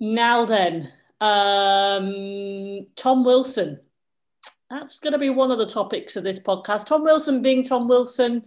Now then, um, Tom Wilson. That's going to be one of the topics of this podcast. Tom Wilson being Tom Wilson.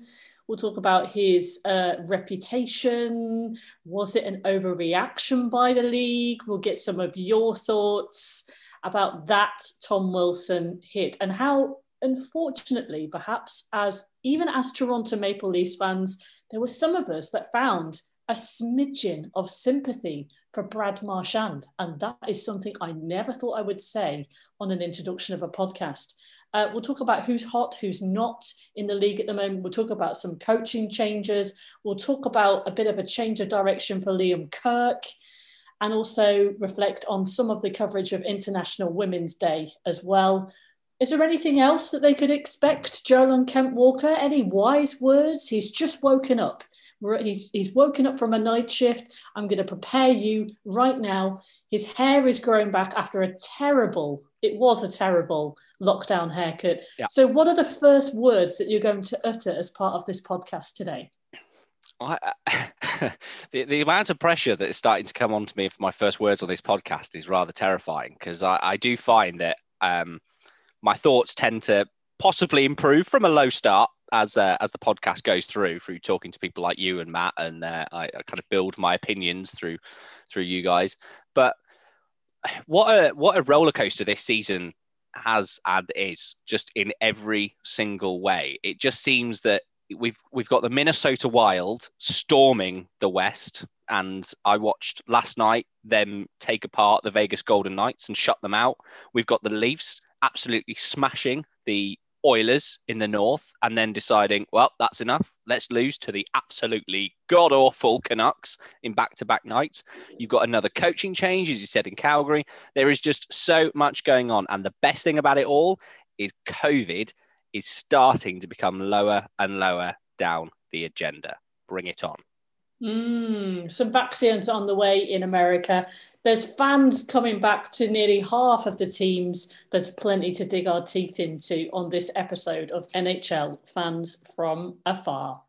We'll talk about his uh, reputation. Was it an overreaction by the league? We'll get some of your thoughts about that Tom Wilson hit and how, unfortunately, perhaps as even as Toronto Maple Leafs fans, there were some of us that found a smidgen of sympathy for Brad Marchand. And that is something I never thought I would say on an introduction of a podcast. Uh, we'll talk about who's hot, who's not in the league at the moment. We'll talk about some coaching changes. We'll talk about a bit of a change of direction for Liam Kirk and also reflect on some of the coverage of International Women's Day as well. Is there anything else that they could expect, Jolon Kent Walker? Any wise words? He's just woken up. He's, he's woken up from a night shift. I'm going to prepare you right now. His hair is growing back after a terrible, it was a terrible lockdown haircut. Yeah. So, what are the first words that you're going to utter as part of this podcast today? I, the, the amount of pressure that is starting to come onto me for my first words on this podcast is rather terrifying because I, I do find that um, my thoughts tend to possibly improve from a low start as uh, as the podcast goes through through talking to people like you and Matt and uh, I, I, kind of build my opinions through through you guys but what a what a roller coaster this season has and is just in every single way it just seems that we've we've got the Minnesota Wild storming the West, and I watched last night them take apart the Vegas Golden Knights and shut them out. We've got the Leafs absolutely smashing the Oilers in the North, and then deciding, well, that's enough. Let's lose to the absolutely god awful Canucks in back to back nights. You've got another coaching change, as you said in Calgary. There is just so much going on, and the best thing about it all is COVID is starting to become lower and lower down the agenda. Bring it on. Mm, some vaccines on the way in America. There's fans coming back to nearly half of the teams. There's plenty to dig our teeth into on this episode of NHL Fans from Afar.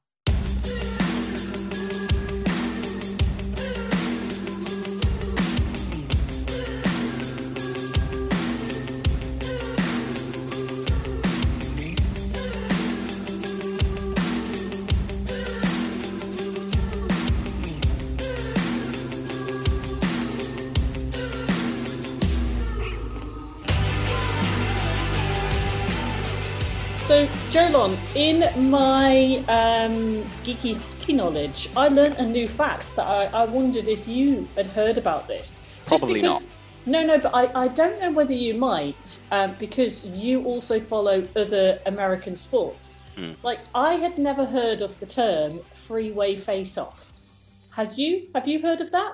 Jolon, in my um, geeky hockey knowledge, I learned a new fact that I, I wondered if you had heard about this. Probably because, not. No, no, but I, I don't know whether you might, um, because you also follow other American sports. Mm. Like, I had never heard of the term freeway face off. Had you? Have you heard of that?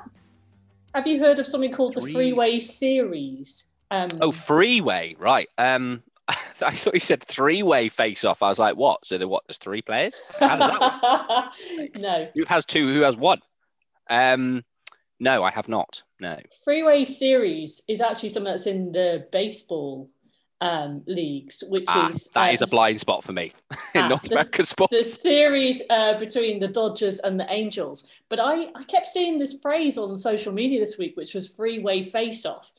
Have you heard of something called Free... the Freeway Series? Um, oh, Freeway, right. Um, I thought you said three-way face-off. I was like, what? So there what? There's three players? How does that work? no. Who has two? Who has one? Um, no, I have not. No. Freeway series is actually something that's in the baseball um, leagues, which ah, is that is a blind spot for me in ah, North the, American sports. The series uh, between the Dodgers and the Angels, but I, I kept seeing this phrase on social media this week, which was freeway face-off.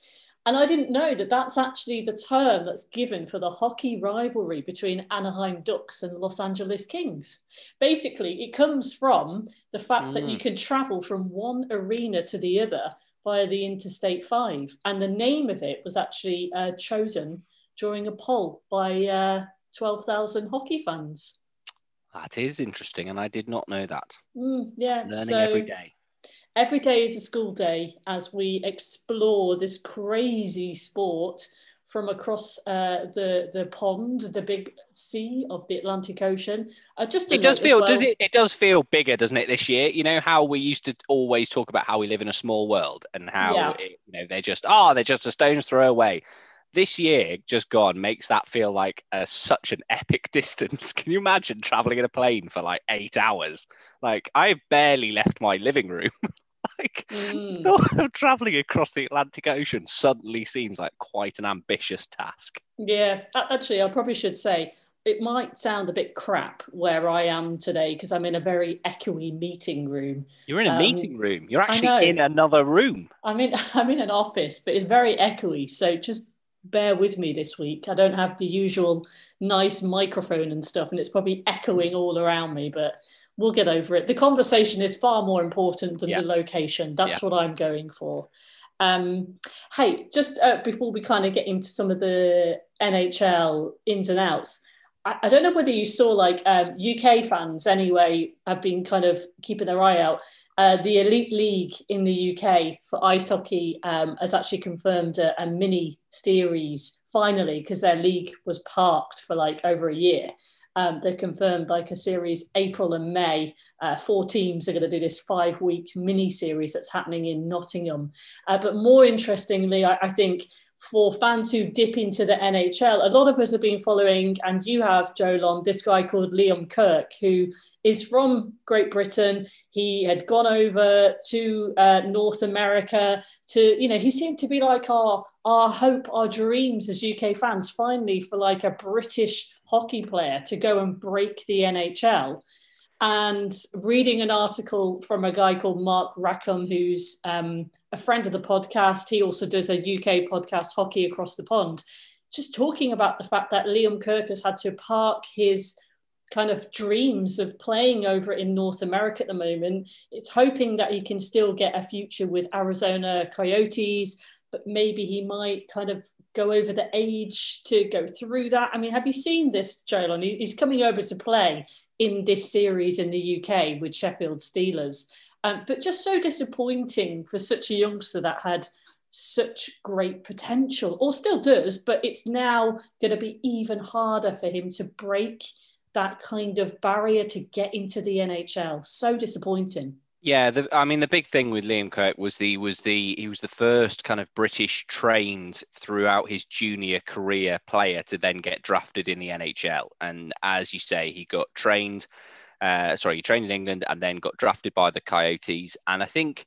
And I didn't know that that's actually the term that's given for the hockey rivalry between Anaheim Ducks and Los Angeles Kings. Basically, it comes from the fact mm. that you mm. can travel from one arena to the other via the Interstate 5. And the name of it was actually uh, chosen during a poll by uh, 12,000 hockey fans. That is interesting, and I did not know that. Mm, yeah, learning so, every day. Every day is a school day as we explore this crazy sport from across uh, the the pond, the big sea of the Atlantic Ocean. Uh, just it does feel well. does it it does feel bigger, doesn't it? This year, you know how we used to always talk about how we live in a small world and how yeah. it, you know they're just ah oh, they're just a stone's throw away. This year, just gone, makes that feel like a, such an epic distance. Can you imagine traveling in a plane for like eight hours? Like I've barely left my living room. like mm. traveling across the Atlantic Ocean suddenly seems like quite an ambitious task. Yeah, actually, I probably should say it might sound a bit crap where I am today because I'm in a very echoey meeting room. You're in a um, meeting room. You're actually in another room. I'm in I'm in an office, but it's very echoey. So just bear with me this week. I don't have the usual nice microphone and stuff, and it's probably echoing all around me, but we'll get over it. The conversation is far more important than yeah. the location. That's yeah. what I'm going for. Um, hey, just uh, before we kind of get into some of the NHL ins and outs, I, I don't know whether you saw like um, UK fans anyway have been kind of keeping their eye out. Uh, the Elite League in the UK for ice hockey um, has actually confirmed a, a mini series finally because their league was parked for like over a year. Um, they confirmed like a series April and May. Uh, four teams are going to do this five week mini series that's happening in Nottingham. Uh, but more interestingly, I, I think for fans who dip into the NHL, a lot of us have been following, and you have, Jolon, this guy called Liam Kirk, who is from Great Britain. He had gone over to uh, North America to, you know, he seemed to be like our, our hope, our dreams as UK fans, finally, for like a British hockey player to go and break the NHL and reading an article from a guy called Mark Rackham, who's um, a friend of the podcast. He also does a UK podcast, Hockey Across the Pond, just talking about the fact that Liam Kirk has had to park his kind of dreams of playing over in North America at the moment. It's hoping that he can still get a future with Arizona Coyotes, but maybe he might kind of go over the age to go through that? I mean, have you seen this, Jolon? He's coming over to play in this series in the UK with Sheffield Steelers. Um, but just so disappointing for such a youngster that had such great potential, or still does, but it's now going to be even harder for him to break that kind of barrier to get into the NHL. So disappointing. Yeah, the, I mean the big thing with Liam Kirk was the was the he was the first kind of British trained throughout his junior career player to then get drafted in the NHL. And as you say, he got trained. Uh, sorry, he trained in England and then got drafted by the Coyotes. And I think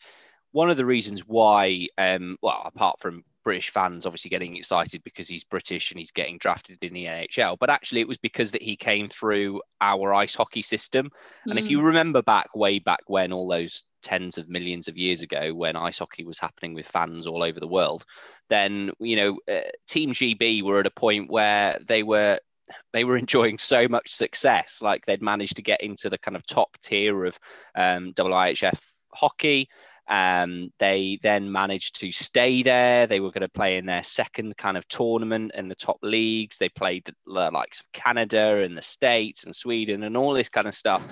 one of the reasons why, um, well, apart from British fans obviously getting excited because he's British and he's getting drafted in the NHL. But actually, it was because that he came through our ice hockey system. And if you mm. remember back way back when, all those tens of millions of years ago, when ice hockey was happening with fans all over the world, then you know, uh, Team GB were at a point where they were they were enjoying so much success. Like they'd managed to get into the kind of top tier of um, IIHF hockey. Um, they then managed to stay there. They were going to play in their second kind of tournament in the top leagues. They played the likes of Canada and the States and Sweden and all this kind of stuff.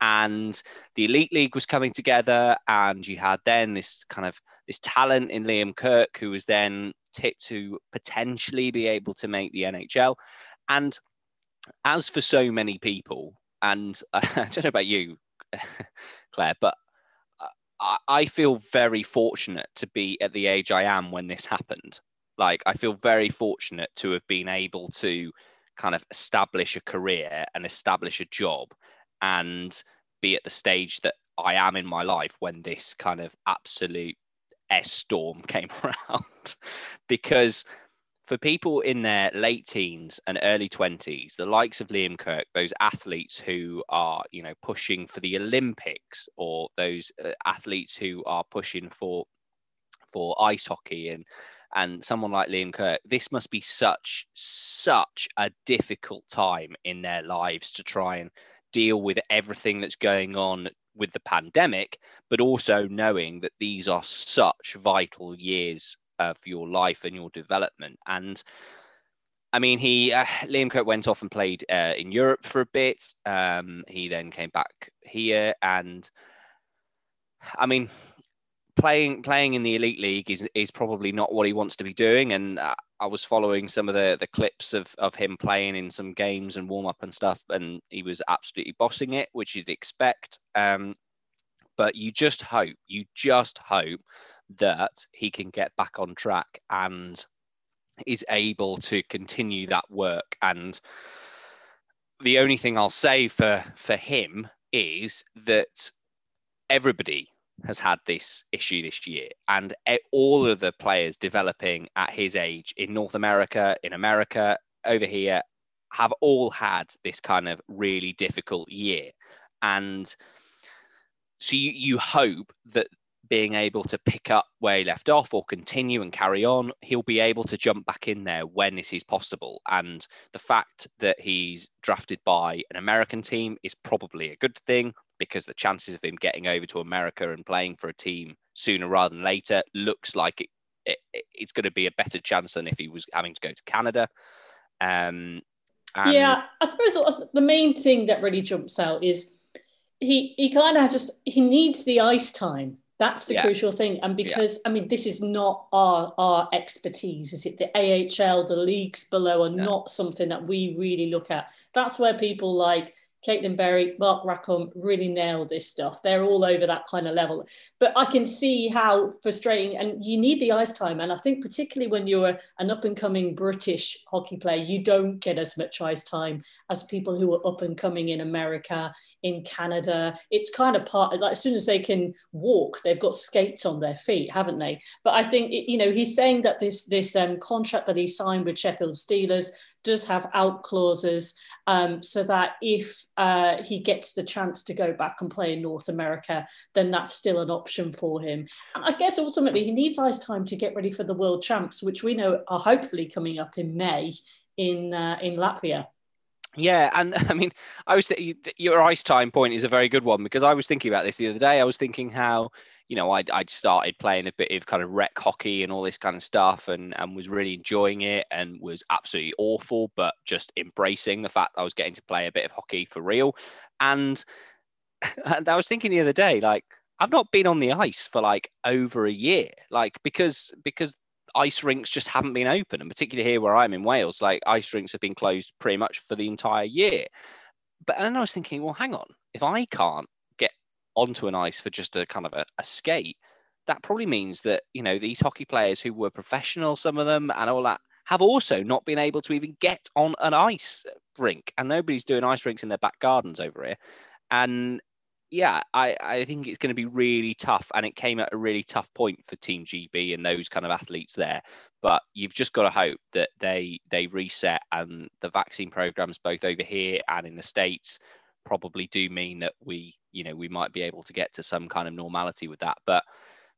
And the Elite League was coming together, and you had then this kind of this talent in Liam Kirk, who was then tipped to potentially be able to make the NHL. And as for so many people, and I don't know about you, Claire, but I feel very fortunate to be at the age I am when this happened. Like, I feel very fortunate to have been able to kind of establish a career and establish a job and be at the stage that I am in my life when this kind of absolute S storm came around. because for people in their late teens and early 20s, the likes of Liam Kirk, those athletes who are, you know, pushing for the Olympics or those uh, athletes who are pushing for for ice hockey and and someone like Liam Kirk, this must be such such a difficult time in their lives to try and deal with everything that's going on with the pandemic, but also knowing that these are such vital years uh, for your life and your development. And I mean, he uh, Liam Kirk went off and played uh, in Europe for a bit. Um, he then came back here, and I mean, playing playing in the elite league is is probably not what he wants to be doing. And uh, I was following some of the the clips of of him playing in some games and warm up and stuff, and he was absolutely bossing it, which you'd expect. Um, but you just hope, you just hope that he can get back on track and is able to continue that work. And the only thing I'll say for for him is that everybody has had this issue this year, and all of the players developing at his age in North America, in America, over here, have all had this kind of really difficult year. And so you, you hope that being able to pick up where he left off or continue and carry on, he'll be able to jump back in there when it is possible. And the fact that he's drafted by an American team is probably a good thing because the chances of him getting over to America and playing for a team sooner rather than later looks like it, it it's going to be a better chance than if he was having to go to Canada. Um, and... yeah, I suppose the main thing that really jumps out is he he kind of just he needs the ice time. That's the yeah. crucial thing, and because yeah. I mean, this is not our our expertise. Is it the AHL, the leagues below are not something that we really look at. That's where people like Caitlin Berry, Mark Rackham really nail this stuff. They're all over that kind of level. But I can see how frustrating, and you need the ice time. And I think, particularly when you're an up and coming British hockey player, you don't get as much ice time as people who are up and coming in America, in Canada. It's kind of part, like as soon as they can walk, they've got skates on their feet, haven't they? But I think, you know, he's saying that this, this um, contract that he signed with Sheffield Steelers does have out clauses um, so that if uh, he gets the chance to go back and play in North America, then that's still an option for him. I guess ultimately he needs ice time to get ready for the World Champs, which we know are hopefully coming up in May in uh, in Latvia. Yeah, and I mean, I was th- your ice time point is a very good one because I was thinking about this the other day. I was thinking how you know I'd, I'd started playing a bit of kind of rec hockey and all this kind of stuff, and and was really enjoying it, and was absolutely awful, but just embracing the fact I was getting to play a bit of hockey for real. And and I was thinking the other day, like I've not been on the ice for like over a year, like because because ice rinks just haven't been open, and particularly here where I'm in Wales, like ice rinks have been closed pretty much for the entire year. But then I was thinking, well, hang on, if I can't onto an ice for just a kind of a, a skate, that probably means that you know these hockey players who were professional, some of them, and all that, have also not been able to even get on an ice rink, and nobody's doing ice rinks in their back gardens over here. And yeah, I, I think it's going to be really tough. And it came at a really tough point for Team GB and those kind of athletes there. But you've just got to hope that they they reset and the vaccine programs both over here and in the States probably do mean that we, you know, we might be able to get to some kind of normality with that. But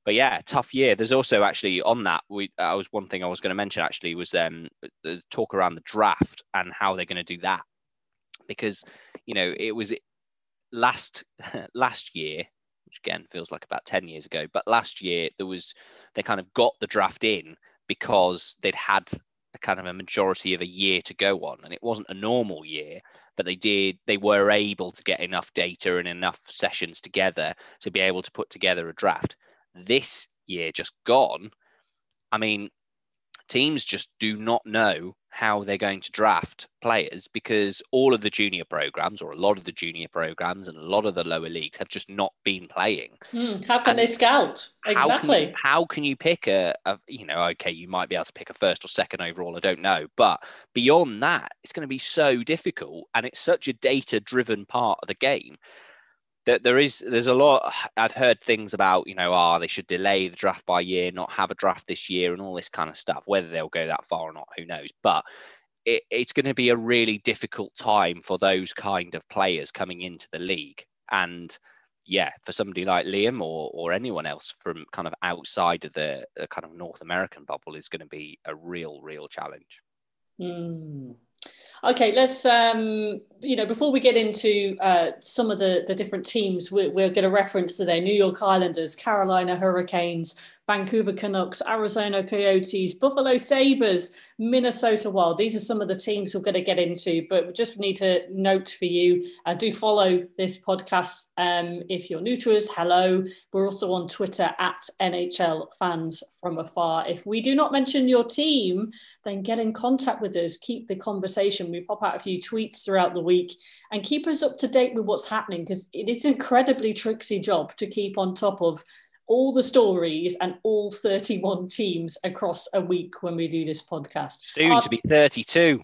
but yeah, tough year. There's also actually on that, we I was one thing I was going to mention actually was um the talk around the draft and how they're going to do that. Because, you know, it was last last year, which again feels like about 10 years ago, but last year there was they kind of got the draft in because they'd had kind of a majority of a year to go on and it wasn't a normal year but they did they were able to get enough data and enough sessions together to be able to put together a draft. This year just gone i mean teams just do not know how they're going to draft players because all of the junior programs or a lot of the junior programs and a lot of the lower leagues have just not been playing. Mm, how can and they scout? Exactly. How can, how can you pick a, a, you know, okay, you might be able to pick a first or second overall, I don't know. But beyond that, it's going to be so difficult and it's such a data driven part of the game that there is there's a lot i've heard things about you know ah oh, they should delay the draft by year not have a draft this year and all this kind of stuff. Whether they'll go that far or not who knows? But it, it's going to be a really difficult time for those kind of players coming into the league. And yeah for somebody like liam or or anyone else from kind of outside of the, the kind of north american bubble is going to be a real real challenge. Mm. Okay, let's um, you know before we get into uh, some of the the different teams, we're, we're going to reference today: New York Islanders, Carolina Hurricanes, Vancouver Canucks, Arizona Coyotes, Buffalo Sabres, Minnesota Wild. These are some of the teams we're going to get into, but we just need to note for you uh, do follow this podcast um, if you're new to us. Hello. We're also on Twitter at NHL Fans from Afar. If we do not mention your team, then get in contact with us. Keep the conversation. We pop out a few tweets throughout the week and keep us up to date with what's happening because it is an incredibly tricksy job to keep on top of all the stories and all 31 teams across a week when we do this podcast. Soon to be 32.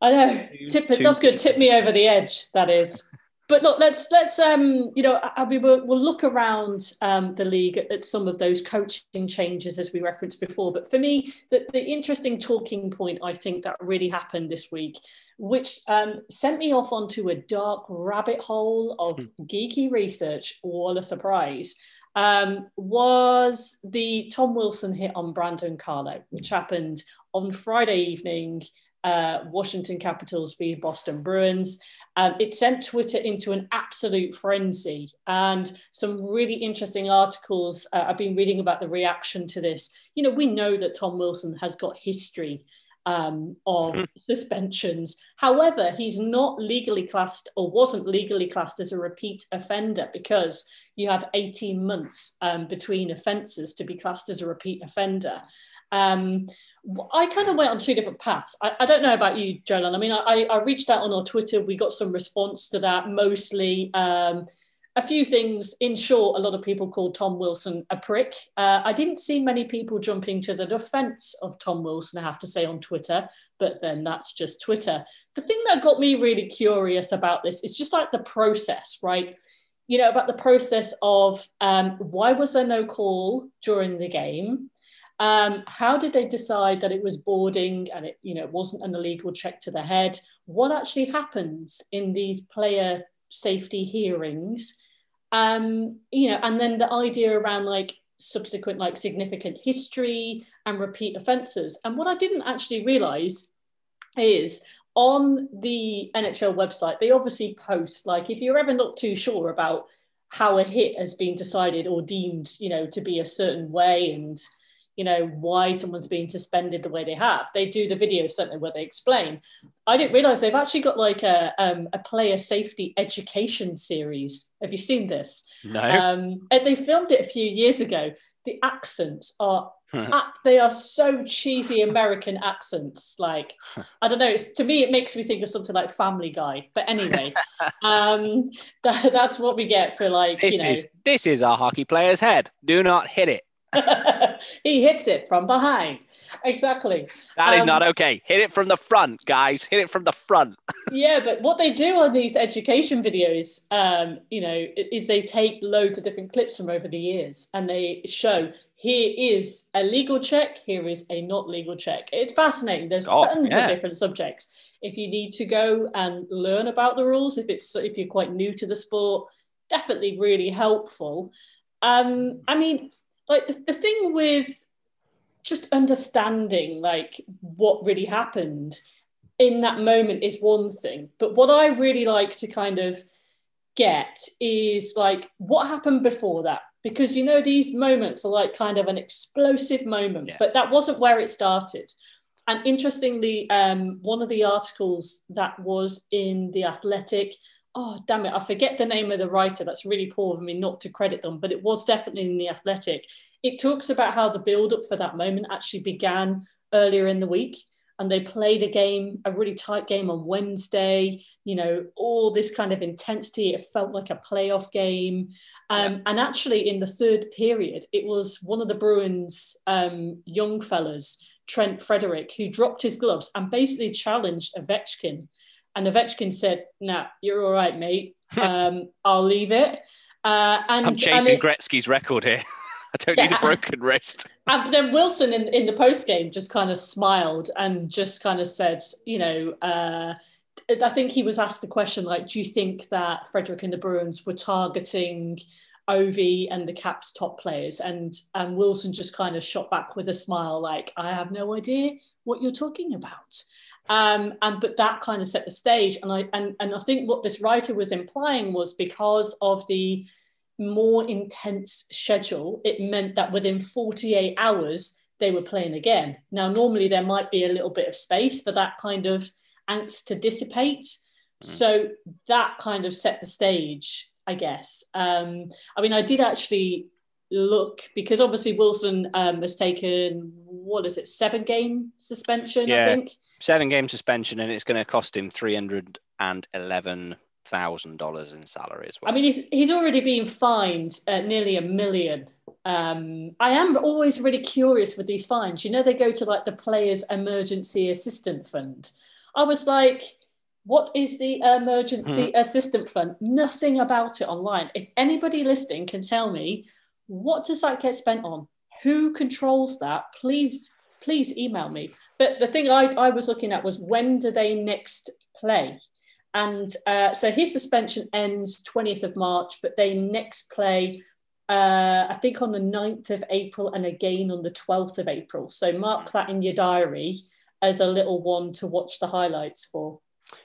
I know. Tip, it does good. Tip me over the edge, that is. but look, let's let's um, you know, I, mean, we'll, we'll look around um, the league at, at, some of those coaching changes as we referenced before. But for me, the, the interesting talking point I think that really happened this week, which um, sent me off onto a dark rabbit hole of hmm. geeky research. What a surprise! Um, was the Tom Wilson hit on Brandon Carlo, which happened on Friday evening uh, Washington Capitals v Boston Bruins. Um, it sent Twitter into an absolute frenzy, and some really interesting articles uh, I've been reading about the reaction to this. You know, we know that Tom Wilson has got history um, of mm-hmm. suspensions. However, he's not legally classed or wasn't legally classed as a repeat offender because you have 18 months um, between offences to be classed as a repeat offender. Um, I kind of went on two different paths. I, I don't know about you, Jolon. I mean, I, I, reached out on our Twitter. We got some response to that, mostly um, a few things. In short, a lot of people called Tom Wilson a prick. Uh, I didn't see many people jumping to the defense of Tom Wilson, I have to say, on Twitter, but then that's just Twitter. The thing that got me really curious about this is just like the process, right? You know, about the process of um, why was there no call during the game? Um, how did they decide that it was boarding and it, you know, it wasn't an illegal check to the head? What actually happens in these player safety hearings? Um, you know, and then the idea around like subsequent like significant history and repeat offences. And what I didn't actually realise is on the NHL website, they obviously post like if you're ever not too sure about how a hit has been decided or deemed, you know, to be a certain way and you know why someone's being suspended the way they have they do the videos don't they where they explain i didn't realize they've actually got like a, um, a player safety education series have you seen this no um, they filmed it a few years ago the accents are they are so cheesy American accents. Like, I don't know. It's, to me, it makes me think of something like Family Guy. But anyway, um, that, that's what we get for like. This you know, is this is our hockey player's head. Do not hit it. he hits it from behind. Exactly. That is um, not okay. Hit it from the front, guys. Hit it from the front. yeah, but what they do on these education videos, um, you know, is they take loads of different clips from over the years and they show here is a legal check, here is a not legal check. It's fascinating. There's oh, tons yeah. of different subjects. If you need to go and learn about the rules, if it's if you're quite new to the sport, definitely really helpful. Um, I mean, like the, the thing with just understanding like what really happened in that moment is one thing but what i really like to kind of get is like what happened before that because you know these moments are like kind of an explosive moment yeah. but that wasn't where it started and interestingly um, one of the articles that was in the athletic oh damn it i forget the name of the writer that's really poor of me not to credit them but it was definitely in the athletic. It talks about how the build up for that moment actually began earlier in the week and they played a game a really tight game on wednesday you know all this kind of intensity it felt like a playoff game. Um, yeah. and actually in the third period it was one of the bruins um, young fellas trent frederick who dropped his gloves and basically challenged ovechkin and Ovechkin said, "Nah, you're all right, mate. Um, I'll leave it." Uh, and I'm chasing and it, Gretzky's record here. I don't yeah, need a broken wrist. And then Wilson in, in the post game just kind of smiled and just kind of said, you know, uh, I think he was asked the question like, do you think that Frederick and the Bruins were targeting Ovi and the Caps top players? And and Wilson just kind of shot back with a smile, like, I have no idea what you're talking about. Um, and but that kind of set the stage. And I and, and I think what this writer was implying was because of the more intense schedule, it meant that within 48 hours they were playing again. Now, normally there might be a little bit of space for that kind of angst to dissipate. Mm. So that kind of set the stage, I guess. Um, I mean, I did actually look because obviously Wilson um, has taken what is it seven game suspension yeah, I think seven game suspension and it's going to cost him three hundred and eleven thousand dollars in salary as well. I mean he's he's already been fined uh, nearly a million. Um, I am always really curious with these fines. You know they go to like the players emergency assistant fund. I was like What is the emergency mm-hmm. assistant fund? Nothing about it online. If anybody listening can tell me what does that get spent on? Who controls that? Please, please email me. But the thing I, I was looking at was when do they next play? And uh, so his suspension ends 20th of March, but they next play, uh, I think, on the 9th of April and again on the 12th of April. So mark that in your diary as a little one to watch the highlights for.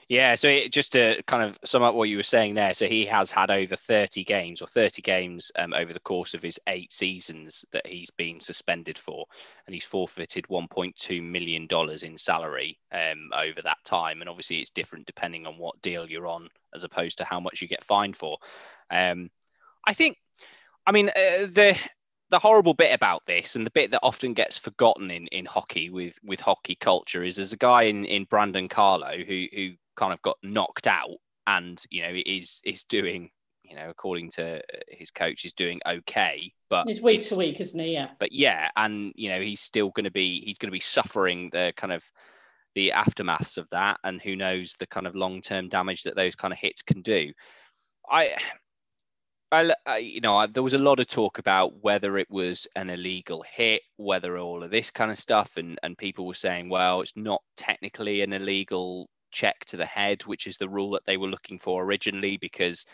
Yeah, so it, just to kind of sum up what you were saying there, so he has had over 30 games or 30 games um, over the course of his eight seasons that he's been suspended for, and he's forfeited 1.2 million dollars in salary um, over that time. And obviously, it's different depending on what deal you're on, as opposed to how much you get fined for. Um, I think, I mean, uh, the the horrible bit about this and the bit that often gets forgotten in, in hockey with with hockey culture is there's a guy in, in Brandon Carlo who who kind of got knocked out and you know is is doing you know according to uh, his coach is doing okay but he's week to week isn't he? Yeah. But yeah and you know he's still going to be he's going to be suffering the kind of the aftermaths of that and who knows the kind of long-term damage that those kind of hits can do. I I, you know, I, there was a lot of talk about whether it was an illegal hit, whether all of this kind of stuff, and and people were saying, well, it's not technically an illegal check to the head, which is the rule that they were looking for originally, because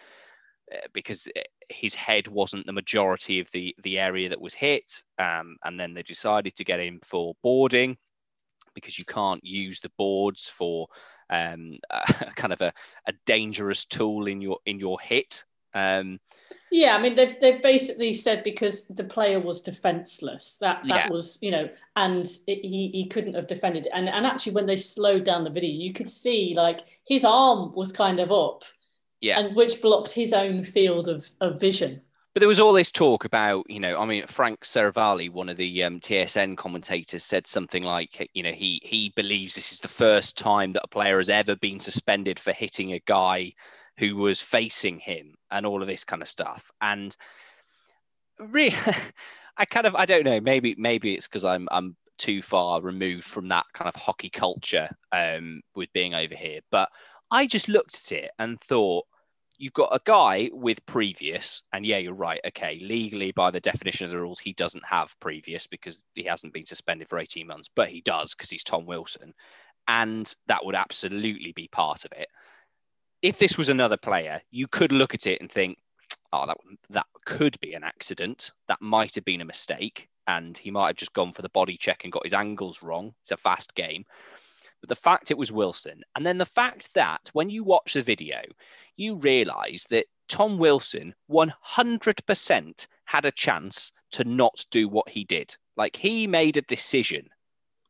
uh, because uh, his head wasn't the majority of the the area that was hit, um, and then they decided to get him for boarding because you can't use the boards for um, kind of a, a dangerous tool in your in your hit um, yeah, I mean they've they've basically said because the player was defenseless that that yeah. was you know and it, he he couldn't have defended and and actually when they slowed down the video you could see like his arm was kind of up yeah and which blocked his own field of of vision. But there was all this talk about, you know, I mean, Frank Seravalli, one of the um, TSN commentators, said something like, you know, he he believes this is the first time that a player has ever been suspended for hitting a guy who was facing him and all of this kind of stuff. And really, I kind of I don't know. Maybe maybe it's because I'm I'm too far removed from that kind of hockey culture um, with being over here. But I just looked at it and thought, you've got a guy with previous, and yeah, you're right. Okay, legally, by the definition of the rules, he doesn't have previous because he hasn't been suspended for 18 months, but he does because he's Tom Wilson. And that would absolutely be part of it if this was another player, you could look at it and think, oh, that that could be an accident. That might have been a mistake, and he might have just gone for the body check and got his angles wrong. It's a fast game. But the fact it was Wilson, and then the fact that when you watch the video, you realise that Tom Wilson 100% had a chance to not do what he did. Like he made a decision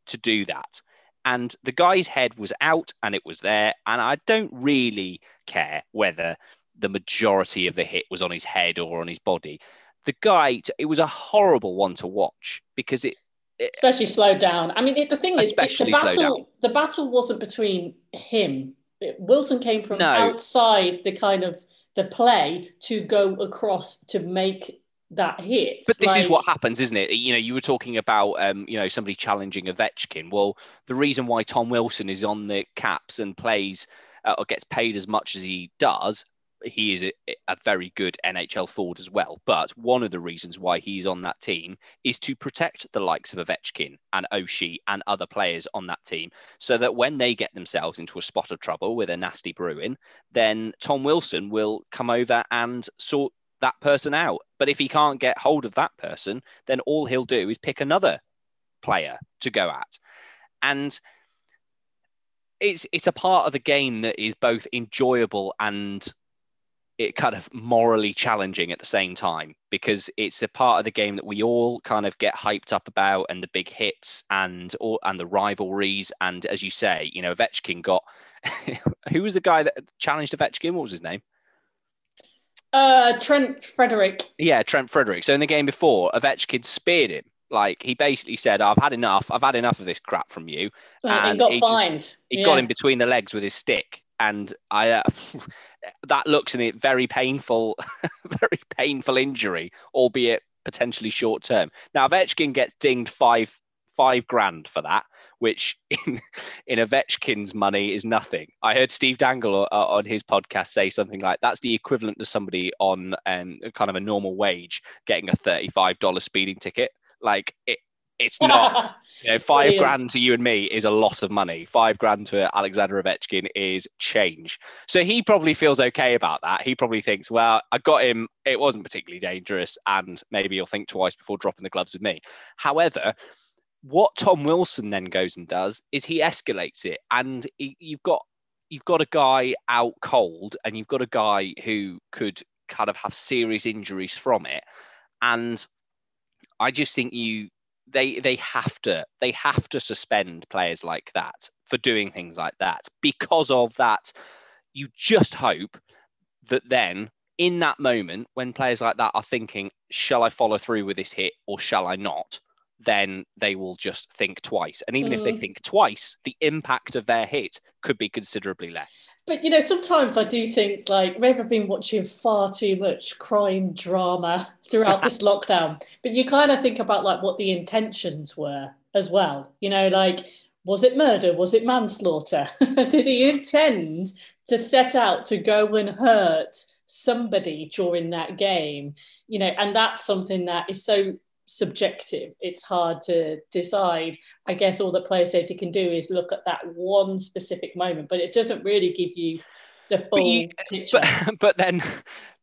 to do that and the guy's head was out and it was there. And I don't really care whether the majority of the hit was on his head or on his body. The guy, it was a horrible one to watch because it, it especially slowed down. I mean, it, the thing is, the battle, the battle wasn't between him. Wilson came from no. outside the kind of the play to go across to make that hit. But this like... is what happens, isn't it? You know, you were talking about, um, you know, somebody challenging Ovechkin. Well, the reason why Tom Wilson is on the Caps and plays uh, or gets paid as much as he does, he is a, a, very good NHL forward as well. But one of the reasons why he's on that team is to protect the likes of Ovechkin and Oshie and other players on that team, so that when they get themselves into a spot of trouble with a nasty Bruin, then Tom Wilson will come over and sort that person out. But if he can't get hold of that person, then all he'll do is pick another player to go at. And it's it's a part of the game that is both enjoyable and it kind of morally challenging at the same time because it's a part of the game that we all kind of get hyped up about and the big hits and all and the rivalries and as you say you know Ovechkin got who was the guy that challenged Ovechkin what was his name uh, Trent Frederick. Yeah, Trent Frederick. So in the game before, Ovechkin speared him. Like he basically said, "I've had enough. I've had enough of this crap from you." and, got he got fined. Just, he yeah. got him between the legs with his stick, and I uh, that looks in it very painful, very painful injury, albeit potentially short term. Now Ovechkin gets dinged five five grand for that, which in in Ovechkin's money is nothing. I heard Steve Dangle uh, on his podcast say something like that's the equivalent to somebody on um, kind of a normal wage getting a thirty-five dollar speeding ticket. Like it, it's not. you know, five Brilliant. grand to you and me is a lot of money. Five grand to Alexander Ovechkin is change. So he probably feels okay about that. He probably thinks, well, I got him. It wasn't particularly dangerous, and maybe he'll think twice before dropping the gloves with me. However, what Tom Wilson then goes and does is he escalates it, and he, you've got you've got a guy out cold, and you've got a guy who could kind of have serious injuries from it, and I just think you they they have to they have to suspend players like that for doing things like that because of that. You just hope that then in that moment when players like that are thinking shall i follow through with this hit or shall i not then they will just think twice. And even mm. if they mm. think twice, the impact of their hit could be considerably less. But you know, sometimes I do think like I've been watching far too much crime drama throughout this lockdown. But you kind of think about like what the intentions were as well. You know, like was it murder? Was it manslaughter? Did he intend to set out to go and hurt somebody during that game? You know, and that's something that is so subjective. It's hard to decide. I guess all that player safety can do is look at that one specific moment, but it doesn't really give you the full but you, picture. But, but then,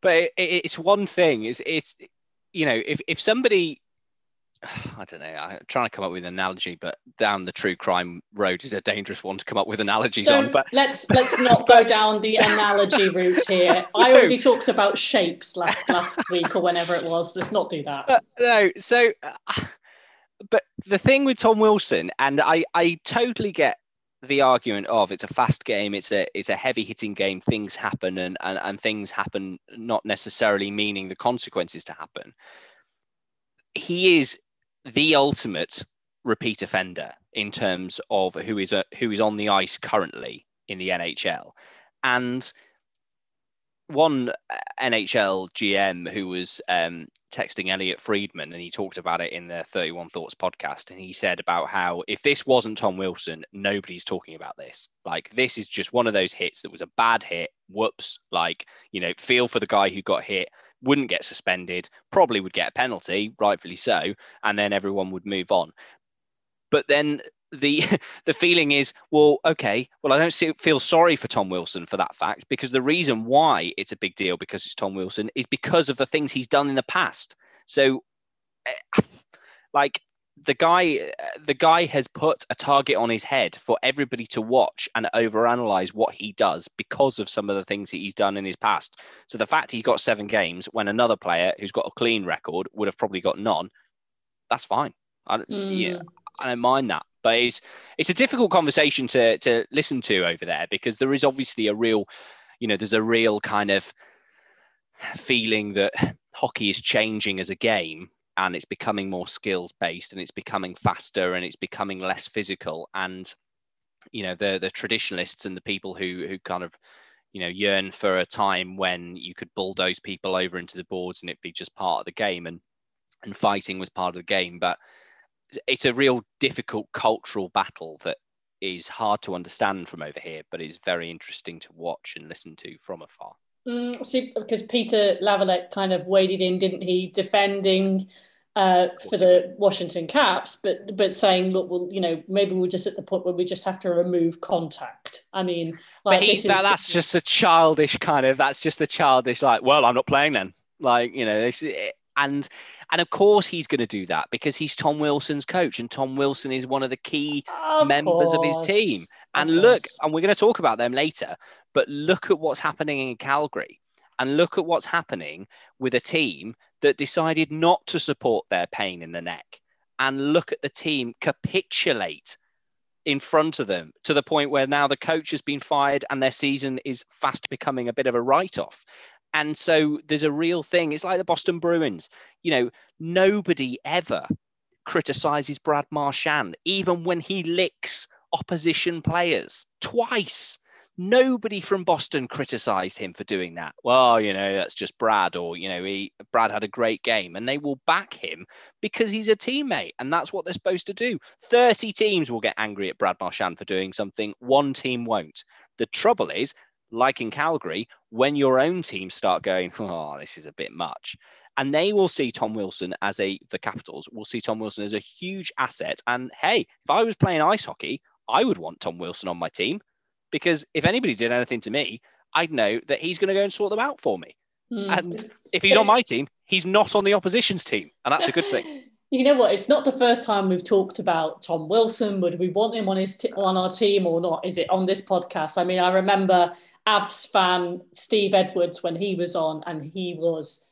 but it, it's one thing. Is it's you know if if somebody I don't know. I'm trying to come up with an analogy, but down the true crime road is a dangerous one to come up with analogies on. But let's let's not go down the analogy route here. I already talked about shapes last last week or whenever it was. Let's not do that. But, no. So, uh, but the thing with Tom Wilson, and I I totally get the argument of it's a fast game, it's a it's a heavy hitting game. Things happen, and and, and things happen not necessarily meaning the consequences to happen. He is the ultimate repeat offender in terms of who is a, who is on the ice currently in the NHL. And one uh, NHL GM who was um, texting Elliot Friedman, and he talked about it in the 31 Thoughts podcast. And he said about how if this wasn't Tom Wilson, nobody's talking about this. Like, this is just one of those hits that was a bad hit. Whoops. Like, you know, feel for the guy who got hit wouldn't get suspended, probably would get a penalty, rightfully so, and then everyone would move on. But then the the feeling is, well, okay, well, I don't see, feel sorry for Tom Wilson for that fact because the reason why it's a big deal because it's Tom Wilson is because of the things he's done in the past. So, eh, like the guy the guy has put a target on his head for everybody to watch and overanalyze what he does because of some of the things that he's done in his past. So the fact he's got seven games when another player who's got a clean record would have probably got none that's fine. I don't, mm. yeah, I don't mind that. But it's it's a difficult conversation to to listen to over there because there is obviously a real you know there's a real kind of feeling that hockey is changing as a game and it's becoming more skills based and it's becoming faster and it's becoming less physical and you know the the traditionalists and the people who who kind of you know yearn for a time when you could bulldoze people over into the boards and it'd be just part of the game and and fighting was part of the game but it's a real difficult cultural battle that is hard to understand from over here but is very interesting to watch and listen to from afar Mm, see, because Peter Laviolette kind of waded in, didn't he, defending uh, for the Washington Caps, but but saying, look, well, you know, maybe we're just at the point where we just have to remove contact. I mean, like he, that, that's the, just a childish kind of. That's just a childish, like, well, I'm not playing then. Like, you know, and and of course he's going to do that because he's Tom Wilson's coach, and Tom Wilson is one of the key of members course. of his team. And look, and we're going to talk about them later, but look at what's happening in Calgary and look at what's happening with a team that decided not to support their pain in the neck. And look at the team capitulate in front of them to the point where now the coach has been fired and their season is fast becoming a bit of a write off. And so there's a real thing. It's like the Boston Bruins. You know, nobody ever criticizes Brad Marchand, even when he licks opposition players twice Nobody from Boston criticized him for doing that. Well, you know, that's just Brad, or, you know, he, Brad had a great game. And they will back him because he's a teammate. And that's what they're supposed to do. 30 teams will get angry at Brad Marchand for doing something, one team won't. The trouble is, like in Calgary, when your own team start going, oh, this is a bit much, and they will see Tom Wilson as a the Capitals will see Tom Wilson as a huge asset. And hey, if I was playing ice hockey, I would want Tom Wilson on my team because if anybody did anything to me, I'd know that he's going to go and sort them out for me. Mm. And if he's on my team, he's not on the opposition's team, and that's a good thing. You know what? It's not the first time we've talked about Tom Wilson. Would we want him on his t- on our team or not? Is it on this podcast? I mean, I remember Abs fan Steve Edwards when he was on, and he was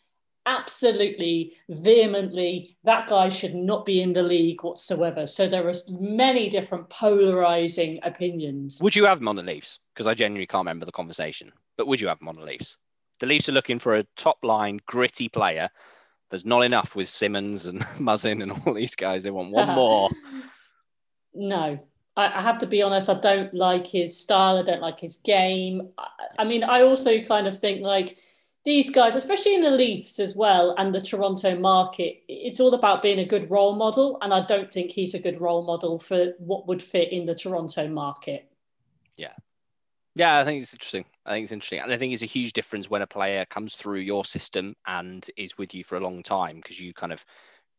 absolutely vehemently that guy should not be in the league whatsoever. So there are many different polarizing opinions. Would you have him on the Leafs? Because I genuinely can't remember the conversation. But would you have him on the Leafs? The Leafs are looking for a top line, gritty player. There's not enough with Simmonds and Muzzin and all these guys. They want one more. no, I, have to be honest. I don't like his style. I don't like his game. I, I mean, I also kind of think like these guys, especially in the Leafs as well and the Toronto market, it's all about being a good role model. And I don't think he's a good role model for what would fit in the Toronto market. Yeah. Yeah, I think it's interesting. I think it's interesting. And I think it's a huge difference when a player comes through your system and is with you for a long time because you kind of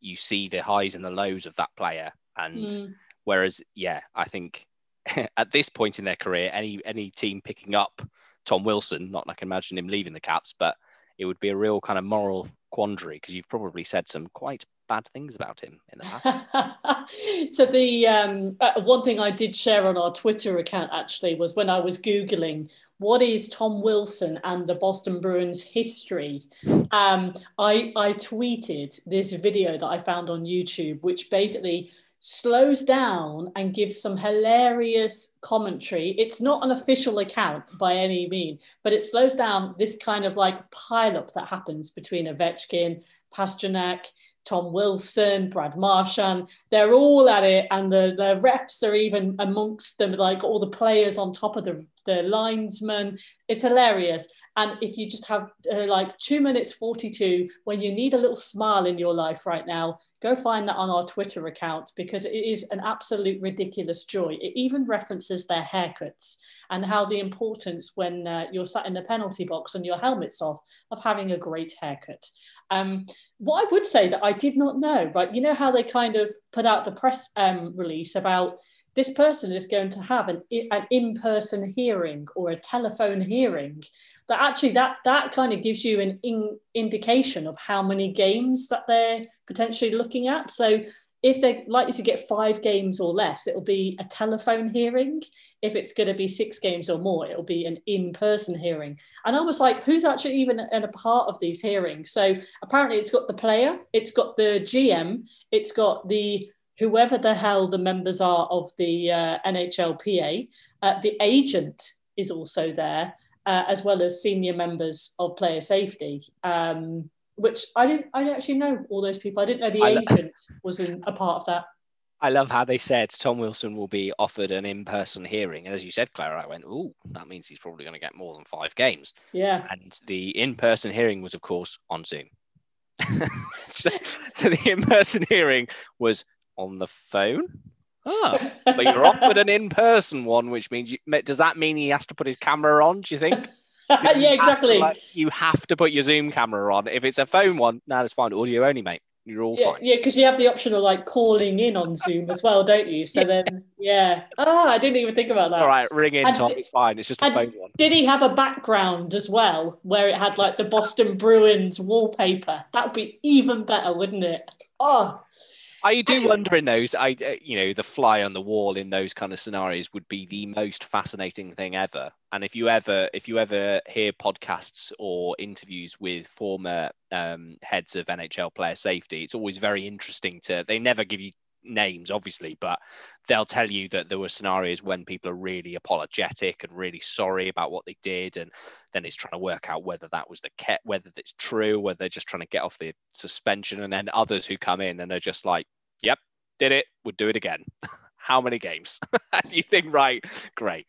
you see the highs and the lows of that player. And mm. whereas, yeah, I think at this point in their career, any any team picking up Tom Wilson. Not I can imagine him leaving the Caps, but it would be a real kind of moral quandary because you've probably said some quite bad things about him in the past. so the um, uh, one thing I did share on our Twitter account actually was when I was googling what is Tom Wilson and the Boston Bruins history. Um, I I tweeted this video that I found on YouTube, which basically slows down and gives some hilarious commentary. It's not an official account by any means, but it slows down this kind of like pileup that happens between Ovechkin, Pastrnak, Tom Wilson, Brad Marchand. They're all at it, and the, the reps are even amongst them, like all the players on top of the, the linesmen. It's hilarious. And if you just have uh, like two minutes 42, when you need a little smile in your life right now, go find that on our Twitter account because it is an absolute ridiculous joy. It even references their haircuts and how the importance when uh, you're sat in the penalty box and your helmet's off of having a great haircut. Um, what I would say that I did not know, right? You know how they kind of put out the press um, release about this person is going to have an, an in-person hearing or a telephone hearing that actually that that kind of gives you an in, indication of how many games that they're potentially looking at so if they're likely to get five games or less, it'll be a telephone hearing. If it's going to be six games or more, it'll be an in person hearing. And I was like, who's actually even in a part of these hearings? So apparently, it's got the player, it's got the GM, it's got the whoever the hell the members are of the uh, NHLPA, uh, the agent is also there, uh, as well as senior members of player safety. Um, which I didn't I didn't actually know all those people. I didn't know the I agent lo- was in a part of that. I love how they said Tom Wilson will be offered an in-person hearing, and as you said, Claire, I went, "Oh, that means he's probably going to get more than five games." Yeah. And the in-person hearing was, of course, on Zoom. so, so the in-person hearing was on the phone. Ah, but you're offered an in-person one, which means you, does that mean he has to put his camera on? Do you think? yeah, exactly. To, like, you have to put your Zoom camera on. If it's a phone one, now that's fine. Audio only, mate. You're all yeah, fine. Yeah, because you have the option of like calling in on Zoom as well, don't you? So yeah. then, yeah. Ah, I didn't even think about that. All right, ring in, and Tom. it's fine. It's just a phone one. Did he have a background as well where it had like the Boston Bruins wallpaper? That would be even better, wouldn't it? Oh, I do wonder in those. I, uh, you know, the fly on the wall in those kind of scenarios would be the most fascinating thing ever. And if you ever, if you ever hear podcasts or interviews with former um, heads of NHL player safety, it's always very interesting to. They never give you names, obviously, but they'll tell you that there were scenarios when people are really apologetic and really sorry about what they did, and then it's trying to work out whether that was the ket, whether that's true, whether they're just trying to get off the suspension, and then others who come in and they're just like, "Yep, did it, would do it again." How many games? and you think, right, great.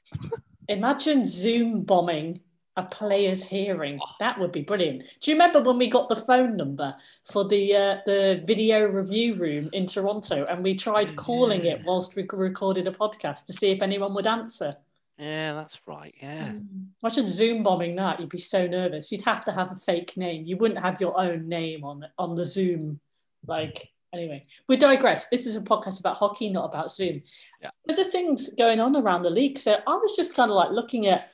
imagine Zoom bombing a player's hearing. That would be brilliant. Do you remember when we got the phone number for the uh, the video review room in Toronto, and we tried calling yeah. it whilst we recorded a podcast to see if anyone would answer? Yeah, that's right. Yeah. Mm. Imagine Zoom bombing that. You'd be so nervous. You'd have to have a fake name. You wouldn't have your own name on on the Zoom. Like anyway, we digress. This is a podcast about hockey, not about Zoom. Yeah. There's things going on around the league. So I was just kind of like looking at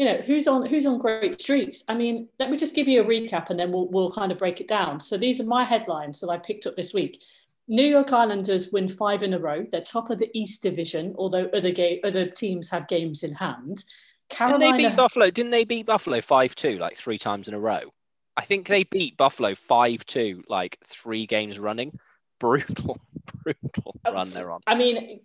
you know who's on who's on great streaks i mean let me just give you a recap and then we'll, we'll kind of break it down so these are my headlines that i picked up this week new york islanders win five in a row they're top of the east division although other game other teams have games in hand Carolina... Didn't they beat Buffalo? Didn't they beat Buffalo five two like three times in a row? I think they beat Buffalo five two like three games running. Brutal, brutal run they're on. I mean,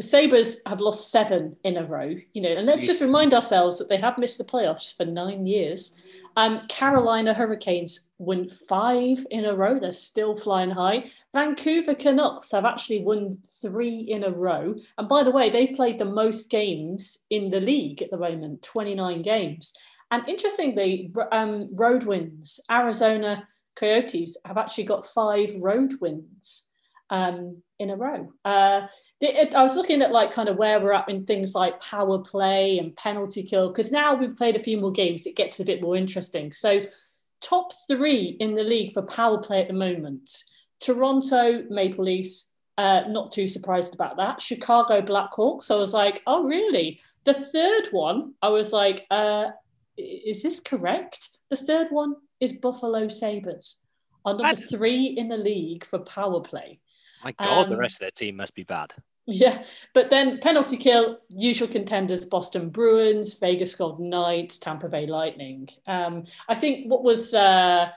Sabres have lost seven in a row, you know, and let's just remind ourselves that they have missed the playoffs for nine years. Um, Carolina Hurricanes won five in a row. They're still flying high. Vancouver Canucks have actually won three in a row. And by the way, they've played the most games in the league at the moment 29 games. And interestingly, um, road wins. Arizona Coyotes have actually got five road wins um, in a row. Uh, it, I was looking at like kind of where we're at in things like power play and penalty kill because now we've played a few more games, it gets a bit more interesting. So, top three in the league for power play at the moment: Toronto Maple Leafs. Uh, not too surprised about that. Chicago Blackhawks. I was like, oh really? The third one, I was like, uh, is this correct? The third one is Buffalo Sabres are number three in the league for power play. My God, um, the rest of their team must be bad. Yeah, but then penalty kill, usual contenders Boston Bruins, Vegas Golden Knights, Tampa Bay Lightning. Um, I think what was uh,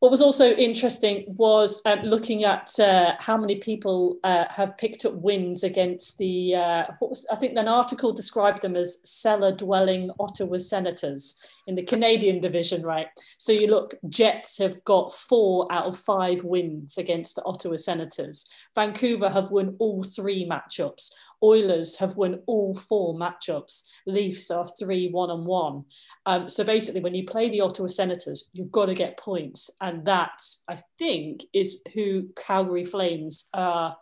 what was also interesting was uh, looking at uh, how many people uh, have picked up wins against the, uh, what was, I think an article described them as cellar dwelling Ottawa Senators in the Canadian division, right? So you look, Jets have got four out of five wins against the Ottawa Senators. Vancouver have won all three matchups. Oilers have won all four matchups. Leafs are three one on one. Um, so basically, when you play the Ottawa Senators, you've got to get points, and that I think is who Calgary Flames are.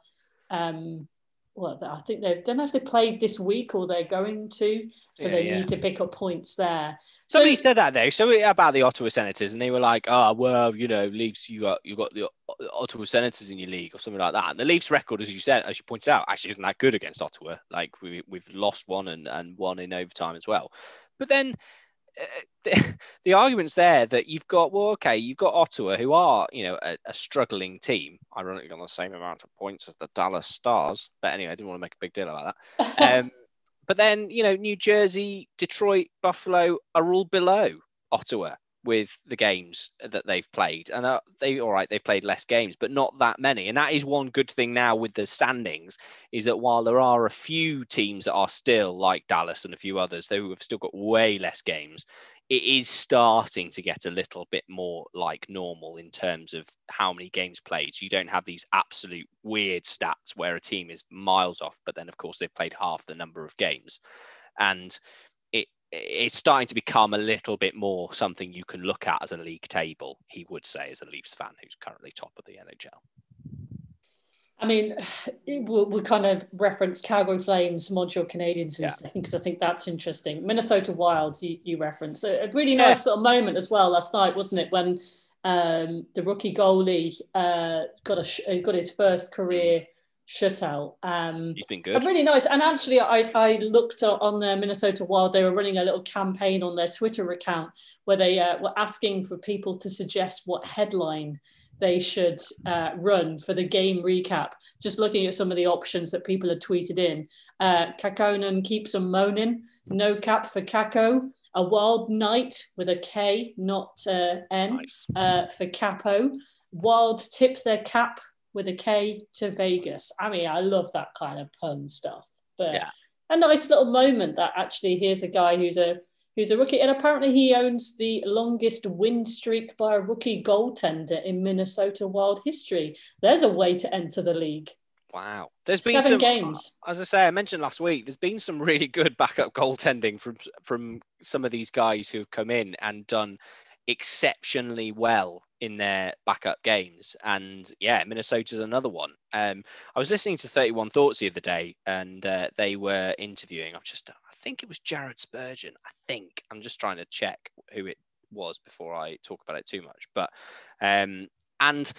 Um, well, I think they don't know if they played this week or they're going to, so yeah, they yeah. need to pick up points there. Somebody so, said that though. So about the Ottawa Senators, and they were like, "Oh, well, you know, Leafs, you got you got the Ottawa Senators in your league or something like that." And the Leafs' record, as you said, as you pointed out, actually isn't that good against Ottawa. Like we we've lost one and and one in overtime as well. But then the, the argument's there that you've got well okay you've got ottawa who are you know a, a, struggling team ironically on the same amount of points as the dallas stars but anyway i didn't want to make a big deal about that. Um, but then you know new jersey detroit buffalo are all below ottawa with the games that they've played. And uh, they, all right, they've played less games, but not that many. And that is one good thing now with the standings is that while there are a few teams that are still like Dallas and a few others, who have still got way less games, it is starting to get a little bit more like normal in terms of how many games played. So you don't have these absolute weird stats where a team is miles off, but then of course they've played half the number of games. And it's starting to become a little bit more something you can look at as a league table, he would say, as a Leafs fan who's currently top of the NHL. I mean, we, kind of reference Calgary Flames, Montreal Canadiens in yeah. a second because I think that's interesting. Minnesota Wild, you, you reference a, really nice yeah. little moment as well last night, wasn't it? When um, the rookie goalie uh, got a got his first career shutout. Um, He's been good. Really nice. And actually, I, I looked on the Minnesota Wild. They were running a little campaign on their Twitter account where they uh, were asking for people to suggest what headline they should uh, run for the game recap. Just looking at some of the options that people had tweeted in. Uh, Kahkonen keeps on moaning. No cap for Kako. A wild night with a K, not uh, N, nice. uh, for Capo. Wild tip their cap with a K to Vegas. I mean, I love that kind of pun stuff. But yeah. a nice little moment that actually here's a guy who's a who's a rookie, and apparently he owns the longest win streak by a rookie goaltender in Minnesota Wild history. There's a way to enter the league. Wow. There's been Seven some games. As I say, I mentioned last week, there's been some really good backup goaltending from from some of these guys who have come in and done exceptionally well in their backup games. And yeah, Minnesota's another one. Um, I was listening to 31 Thoughts the other day, and uh, they were interviewing. I've just, I think it was Jared Spurgeon. I think I'm just trying to check who it was before I talk about it too much. But um, and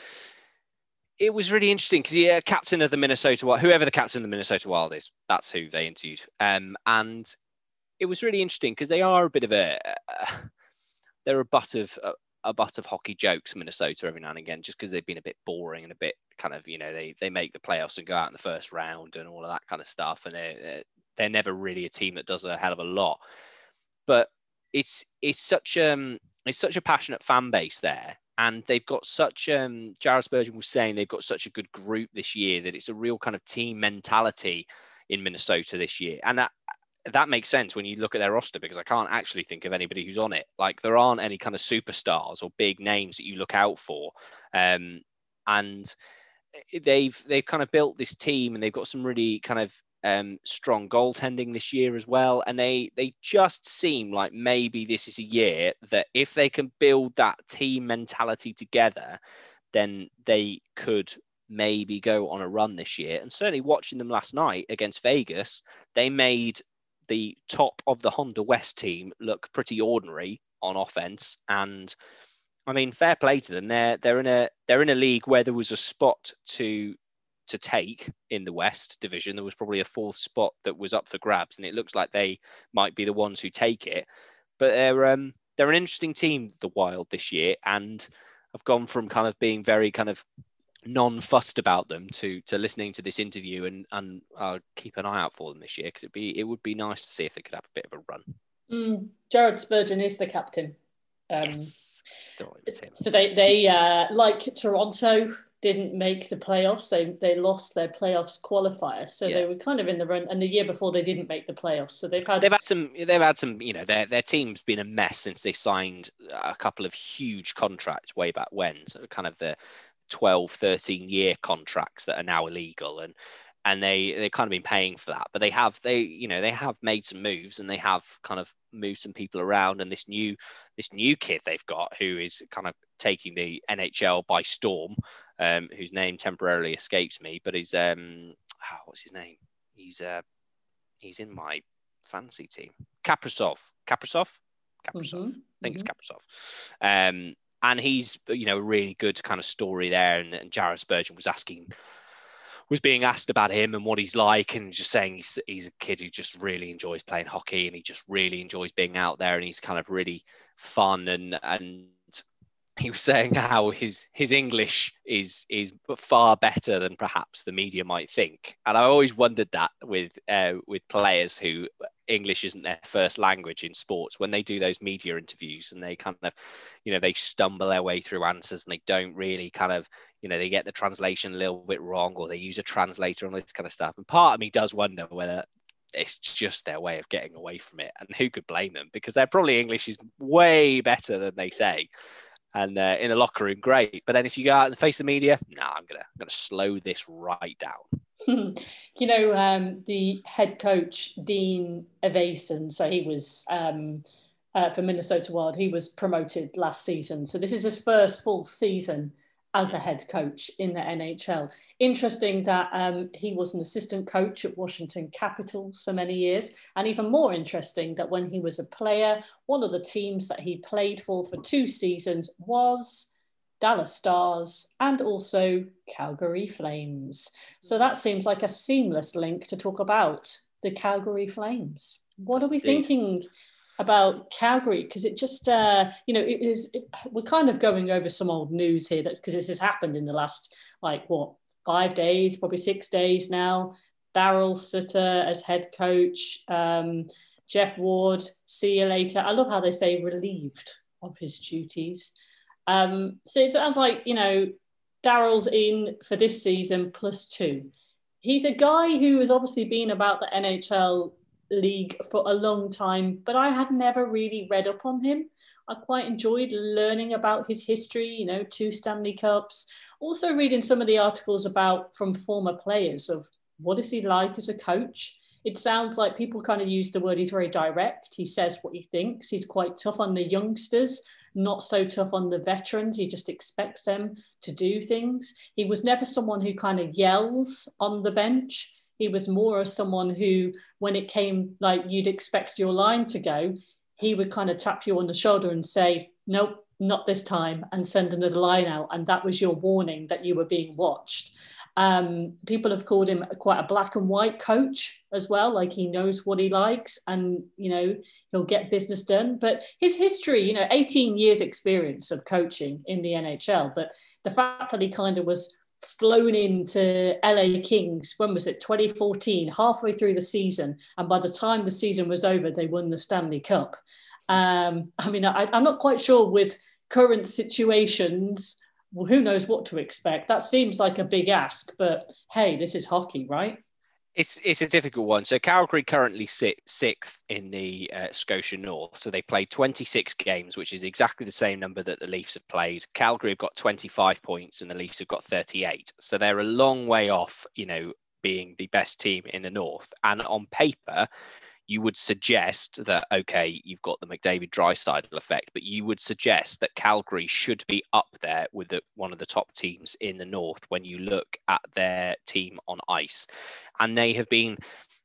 it was really interesting because yeah, captain of the Minnesota Wild, whoever the captain of the Minnesota Wild is, that's who they interviewed. Um, and it was really interesting because they are a bit of a, uh, they're a butt of a, a butt of hockey jokes, Minnesota, every now and again, just because they've been a bit boring and a bit kind of, you know, they they make the playoffs and go out in the first round and all of that kind of stuff, and they're they're never really a team that does a hell of a lot. But it's it's such um it's such a passionate fan base there and they've got such um Jared Spurgeon was saying they've got such a good group this year that it's a real kind of team mentality in Minnesota this year and that that makes sense when you look at their roster because I can't actually think of anybody who's on it like there aren't any kind of superstars or big names that you look out for um and they've they've kind of built this team and they've got some really kind of um, strong goaltending this year as well. And they they just seem like maybe this is a year that if they can build that team mentality together, then they could maybe go on a run this year. And certainly watching them last night against Vegas, they made the top of the Honda West team look pretty ordinary on offense. And I mean, fair play to them. They're they're in a they're in a league where there was a spot to to take in the West division. There was probably a fourth spot that was up for grabs, and it looks like they might be the ones who take it. But they're um, they're an interesting team, the Wild this year, and I've gone from kind of being very kind of non-fussed about them to to listening to this interview and and I'll keep an eye out for them this year because it'd be it would be nice to see if they could have a bit of a run. Mm, Jared Spurgeon is the captain. Um, yes. So they they uh, like Toronto didn't make the playoffs. They they lost their playoffs qualifier, so yeah. they were kind of in the run. And the year before, they didn't make the playoffs. So they've had they've had some they've had some. You know, their their team's been a mess since they signed a couple of huge contracts way back when. So kind of the 12, 13 year contracts that are now illegal, and and they they've kind of been paying for that. But they have they you know they have made some moves and they have kind of moved some people around. And this new this new kid they've got who is kind of taking the NHL by storm um, whose name temporarily escapes me, but he's um, oh, what's his name? He's uh, he's in my fancy team. Kaprizov. Kaprizov. Kaprizov. Mm-hmm. I think mm-hmm. it's Kaprizov. Um, and he's you know a really good kind of story there. And, and Jared Spurgeon was asking was being asked about him and what he's like, and just saying he's he's a kid who just really enjoys playing hockey and he just really enjoys being out there and he's kind of really fun and and he was saying how his his English is is far better than perhaps the media might think, and I always wondered that with uh, with players who English isn't their first language in sports when they do those media interviews and they kind of, you know, they stumble their way through answers and they don't really kind of, you know, they get the translation a little bit wrong or they use a translator on this kind of stuff. And part of me does wonder whether it's just their way of getting away from it. And who could blame them? Because they're probably English is way better than they say and uh, in a locker room, great. But then if you go out and face the media, no, nah, I'm gonna I'm gonna slow this right down. you know, um, the head coach Dean Evason, so he was um, uh, for Minnesota Wild. He was promoted last season, so this is his first full season as a head coach in the NHL. Interesting that um, he was an assistant coach at Washington Capitals for many years, and even more interesting that when he was a player, one of the teams that he played for for two seasons was Dallas Stars and also Calgary Flames. So that seems like a seamless link to talk about the Calgary Flames. What are we thinking about Calgary because it just uh, you know it is we're kind of going over some old news here that's because this has happened in the last like what five days probably six days now. Daryl Sutter as head coach um, Geoff Ward see you later. I love how they say relieved of his duties. Um, so it sounds like you know Daryl's in for this season plus two. He's a guy who has obviously been about the NHL league for a long time, but I had never really read up on him. I quite enjoyed learning about his history, you know, two Stanley Cups, also reading some of the articles about from former players of what is he like as a coach. It sounds like people kind of use the word he's very direct. He says what he thinks. He's quite tough on the youngsters, not so tough on the veterans. He just expects them to do things. He was never someone who kind of yells on the bench he was more of someone who, when it came like you'd expect your line to go, he would kind of tap you on the shoulder and say, Nope, not this time, and send another line out. And that was your warning that you were being watched. Um, people have called him quite a black and white coach as well. Like he knows what he likes and, you know, he'll get business done. But his history, you know, 18 years experience of coaching in the NHL. But the fact that he kind of was flown into LA Kings, when was it, 2014, halfway through the season. And by the time the season was over, they won the Stanley Cup. Um, I mean, I, I'm not quite sure with current situations, well, who knows what to expect. That seems like a big ask, but hey, this is hockey, right? It's it's a difficult one. So Calgary currently sit sixth in the uh, Scotia North. So they played 26 games, which is exactly the same number that the Leafs have played. Calgary have got 25 points, and the Leafs have got 38. So they're a long way off, you know, being the best team in the North. And on paper, you would suggest that okay, you've got the McDavid Draisaitl effect, but you would suggest that Calgary should be up there with the, one of the top teams in the north when you look at their team on ice, and they have been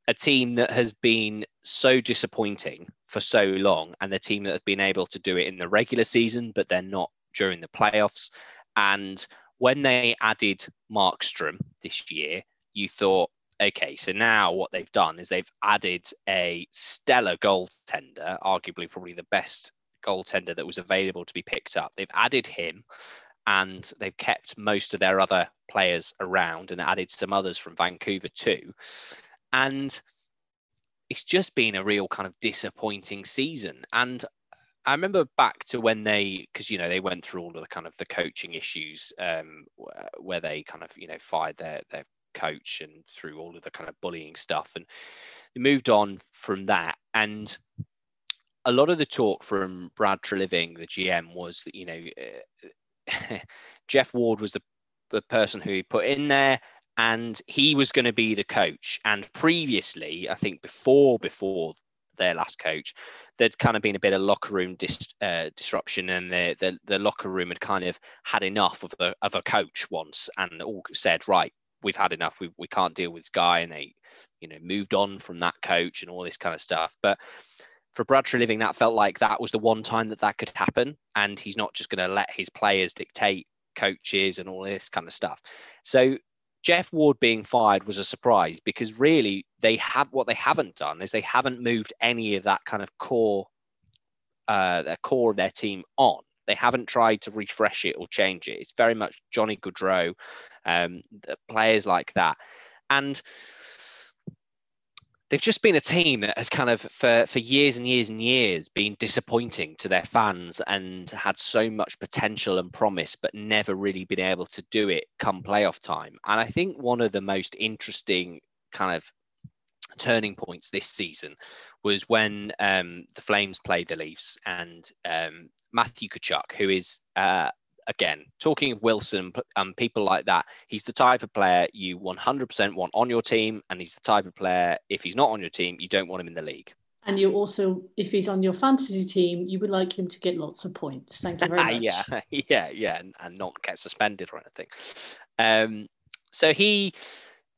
a team that has been so disappointing for so long, and the team that have been able to do it in the regular season, but they're not during the playoffs. And when they added Markstrom this year, you thought, okay, so now what they've done is they've added a stellar goaltender, arguably probably the best goaltender that was available to be picked up. They've added him and they've kept most of their other players around and added some others from Vancouver too. And it's just been a real kind of disappointing season. And I remember back to when they, because you know they went through all of the kind of the coaching issues, um, where they kind of you know fired their their coach and through all of the kind of bullying stuff. And they moved on from that. And a lot of the talk from Brad Treliving, the GM, was that, you know, uh, Geoff Ward was the, the person who he put in there and he was going to be the coach. And previously, I think before before their last coach, there'd kind of been a bit of locker room dis, uh, disruption, and the, the, the locker room had kind of had enough of the of a coach once, and all said, right, we've had enough. We, we can't deal with guy. And they, you know, moved on from that coach and all this kind of stuff. But for Brad Living, that felt like that was the one time that that could happen. And he's not just going to let his players dictate coaches and all this kind of stuff. So Geoff Ward being fired was a surprise because really they have what they haven't done is they haven't moved any of that kind of core, uh, their core of their team on. They haven't tried to refresh it or change it. It's very much Johnny Gaudreau, um, players like that. And they've just been a team that has kind of for for years and years and years been disappointing to their fans and had so much potential and promise but never really been able to do it come playoff time and i think one of the most interesting kind of turning points this season was when um, the Flames played the Leafs and um, Matthew Tkachuk, who is uh, again talking of Wilson and people like that. He's the type of player you 100% want on your team, and he's the type of player if he's not on your team, you don't want him in the league. And you also, if he's on your fantasy team, you would like him to get lots of points. Thank you very much. yeah, yeah, yeah, and, and, not get suspended or anything. Um, so he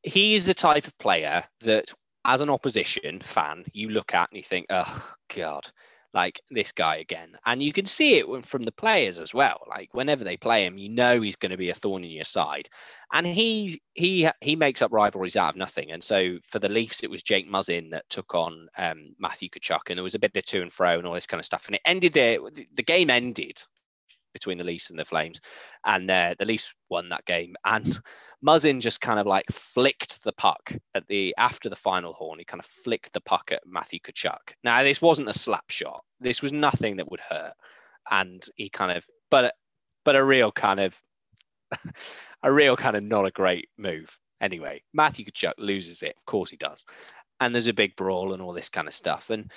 he is the type of player that as an opposition fan, you look at and you think, oh, God, like this guy again. And you can see it from the players as well. Like whenever they play him, you know he's going to be a thorn in your side. And he he he makes up rivalries out of nothing. And so for the Leafs, it was Jake Muzzin that took on um, Matthew Tkachuk, and there was a bit of to and fro and all this kind of stuff. And it ended there. The game ended between the Leafs and the Flames, and uh, the Leafs won that game. And Muzzin just kind of like flicked the puck at the after the final horn. He kind of flicked the puck at Matthew Tkachuk. Now this wasn't a slap shot. This was nothing that would hurt, and he kind of but but a real kind of a real kind of not a great move. Anyway, Matthew Tkachuk loses it. Of course he does. and there's a big brawl and all this kind of stuff. And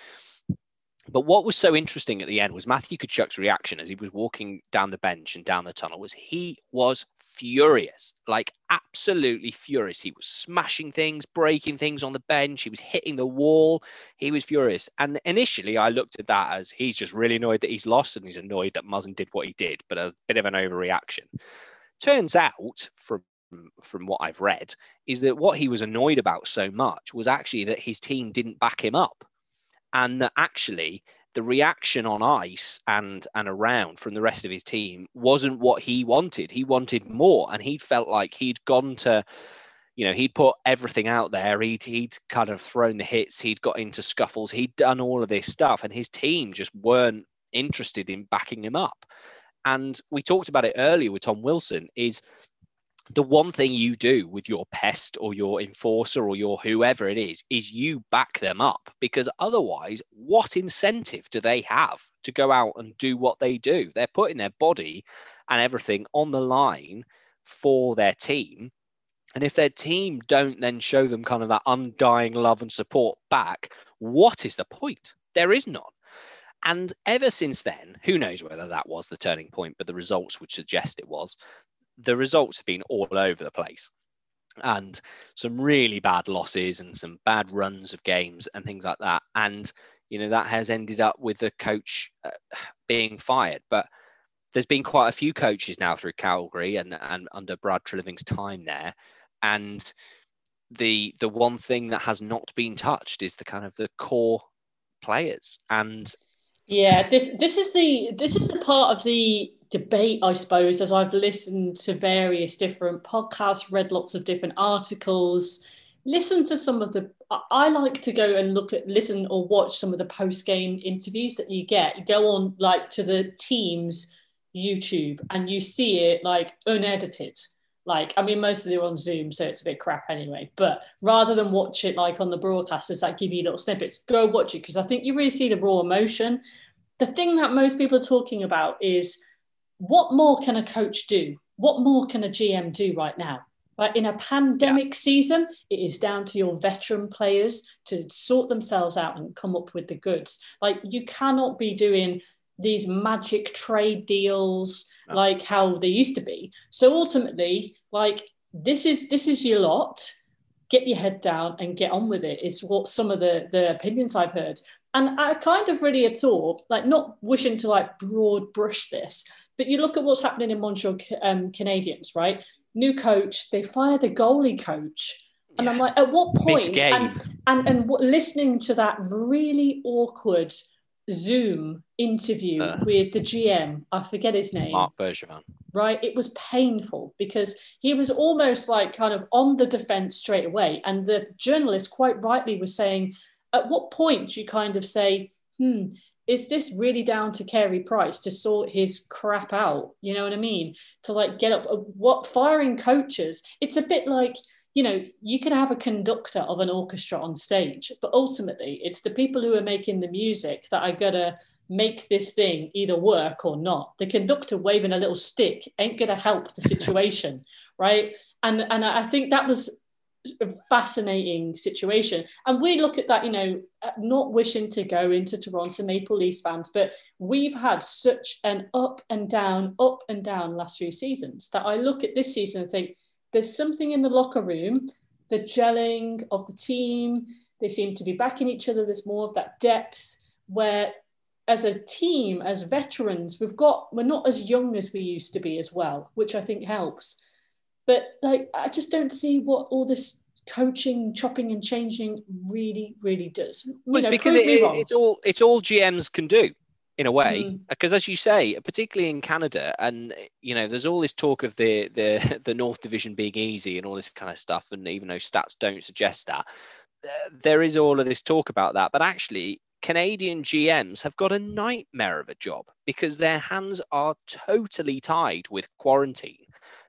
but what was so interesting at the end was Matthew Tkachuk's reaction as he was walking down the bench and down the tunnel was he was furious, like absolutely furious. He was smashing things, breaking things on the bench. He was hitting the wall. He was furious. And initially, I looked at that as he's just really annoyed that he's lost and he's annoyed that Muzzin did what he did, but as a bit of an overreaction. Turns out, from from what I've read, is that what he was annoyed about so much was actually that his team didn't back him up, and that actually the reaction on ice and and around from the rest of his team wasn't what he wanted. He wanted more, and he felt like he'd gone to, you know, he'd put everything out there. He'd he'd kind of thrown the hits. He'd got into scuffles. He'd done all of this stuff, and his team just weren't interested in backing him up. And we talked about it earlier with Tom Wilson. Is the one thing you do with your pest or your enforcer or your whoever it is is you back them up. Because otherwise what incentive do they have to go out and do what they do? They're putting their body and everything on the line for their team. And if their team don't then show them kind of that undying love and support back what is the point? There is none. And ever since then, who knows whether that was the turning point, but the results would suggest it was the results have been all over the place and some really bad losses and some bad runs of games and things like that. And, you know, that has ended up with the coach uh, being fired. But there's been quite a few coaches now through Calgary and, and under Brad Treliving's time there. And the the one thing that has not been touched is the kind of the core players. And yeah, this this is the this is the part of the debate, I suppose, as I've listened to various different podcasts, read lots of different articles, listened to some of the. I like to go and look at, listen or watch some of the post game interviews that you get. You go on like to the team's YouTube and you see it like unedited. Like, I mean, most of them are on Zoom, so it's a bit crap anyway. But rather than watch it like on the broadcasters that give you little snippets, go watch it because I think you really see the raw emotion. The thing that most people are talking about is what more can a coach do? What more can a GM do right now? Right, in a pandemic yeah. season, it is down to your veteran players to sort themselves out and come up with the goods. Like you cannot be doing these magic trade deals no. like how they used to be. So ultimately, like this is this is your lot. Get your head down and get on with it. Is what some of the the opinions I've heard. And I kind of really had thought, like, not wishing to like broad brush this, but you look at what's happening in Montreal um, Canadiens, right? New coach, they fire the goalie coach. And yeah. I'm like, at what point? And, and, and listening to that really awkward Zoom interview uh, with the GM, I forget his name. Marc Bergevin. Right. It was painful because he was almost like kind of on the defense straight away. And the journalist quite rightly was saying, at what point do you kind of say, hmm, is this really down to Carey Price to sort his crap out? You know what I mean? To like get up, what firing coaches? It's a bit like, you know, you can have a conductor of an orchestra on stage, but ultimately it's the people who are making the music that are gonna make this thing either work or not. The conductor waving a little stick ain't gonna help the situation, right? And and I think that was a fascinating situation. And we look at that, you know, not wishing to go into Toronto Maple Leafs fans, but we've had such an up and down, up and down last few seasons that I look at this season and think there's something in the locker room, the gelling of the team, they seem to be backing each other. There's more of that depth where as a team, as veterans, we've got, we're not as young as we used to be as well, which I think helps. But like, I just don't see what all this coaching, chopping and changing really, really does. Well, it's know, because it, it's all it's all GMs can do in a way mm. because as you say particularly in canada and you know there's all this talk of the the the north division being easy and all this kind of stuff and even though stats don't suggest that there is all of this talk about that but actually canadian gms have got a nightmare of a job because their hands are totally tied with quarantine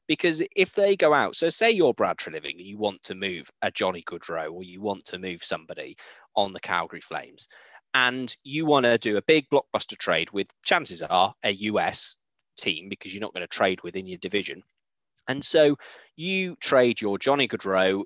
because if they go out, so say you're Brad Treliving and you want to move a Johnny Gaudreau or you want to move somebody on the Calgary Flames, and you want to do a big blockbuster trade with chances are a US team because you're not going to trade within your division. And so you trade your Johnny Gaudreau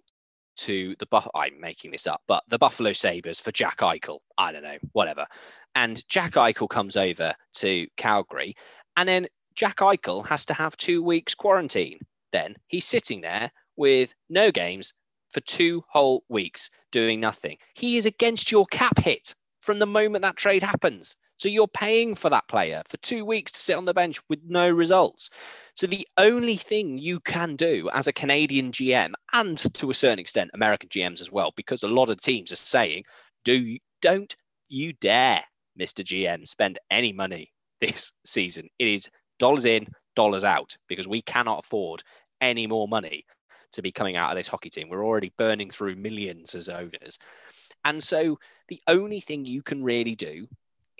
to the Buff. I'm making this up, but the Buffalo Sabres for Jack Eichel. I don't know, whatever. And Jack Eichel comes over to Calgary, and then Jack Eichel has to have two weeks quarantine. Then he's sitting there with no games for two whole weeks doing nothing. He is against your cap hit from the moment that trade happens. So you're paying for that player for two weeks to sit on the bench with no results. So the only thing you can do as a Canadian GM, and to a certain extent American GMs as well, because a lot of teams are saying, "Do you, don't you dare, Mr. GM, spend any money this season. It is dollars in, dollars out, because we cannot afford any more money to be coming out of this hockey team. We're already burning through millions as owners. And so the only thing you can really do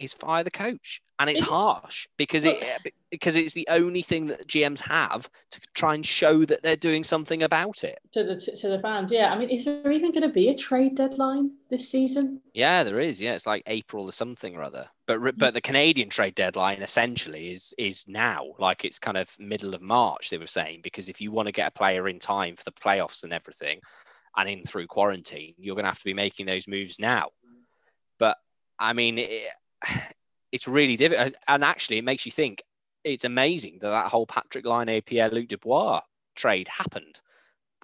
is fire the coach, and it's harsh because it eh, because it's the only thing that GMs have to try and show that they're doing something about it to the to the fans. Yeah, I mean, is there even going to be a trade deadline this season? Yeah, there is. Yeah, it's like April or something or other. But but the Canadian trade deadline essentially is is now, like it's kind of middle of March. They were saying because if you want to get a player in time for the playoffs and everything, and in through quarantine, you're going to have to be making those moves now. But I mean, it, it's really difficult. And actually, it makes you think it's amazing that that whole Patrik Laine, Pierre Luc Dubois trade happened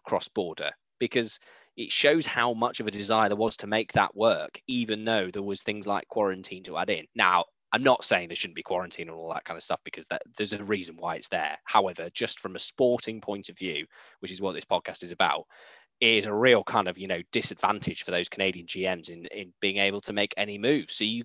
cross border because it shows how much of a desire there was to make that work, even though there was things like quarantine to add in. Now, I'm not saying there shouldn't be quarantine and all that kind of stuff because that, there's a reason why it's there. However, just from a sporting point of view, which is what this podcast is about, is a real kind of you know disadvantage for those Canadian GMs in in being able to make any moves. So you,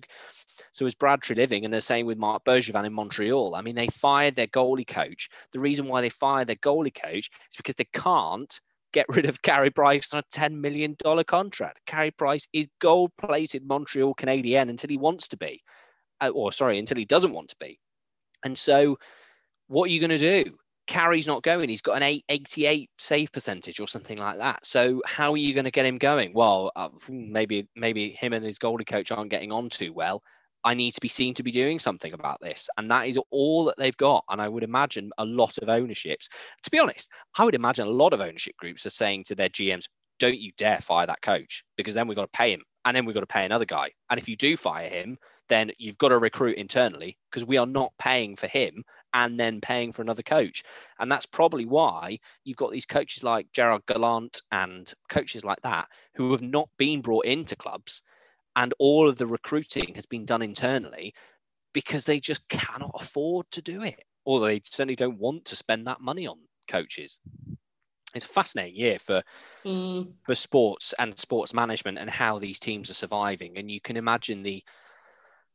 so as Brad Treliving and the same with Marc Bergevin in Montreal. I mean, they fired their goalie coach. The reason why they fired their goalie coach is because they can't get rid of Carey Price on a $10 million contract. Carey Price is gold plated Montreal Canadian until he wants to be, uh, or sorry, until he doesn't want to be. And so, what are you going to do? Carey's not going. He's got an 88 save percentage or something like that. So how are you going to get him going? Well, uh, maybe maybe him and his goalie coach aren't getting on too well. I need to be seen to be doing something about this. And that is all that they've got. And I would imagine a lot of ownerships, to be honest, I would imagine a lot of ownership groups are saying to their GMs, don't you dare fire that coach because then we've got to pay him and then we've got to pay another guy. And if you do fire him, then you've got to recruit internally because we are not paying for him and then paying for another coach. And that's probably why you've got these coaches like Gerard Gallant and coaches like that who have not been brought into clubs and all of the recruiting has been done internally because they just cannot afford to do it or they certainly don't want to spend that money on coaches it's a fascinating year for mm. for sports and sports management and how these teams are surviving and you can imagine the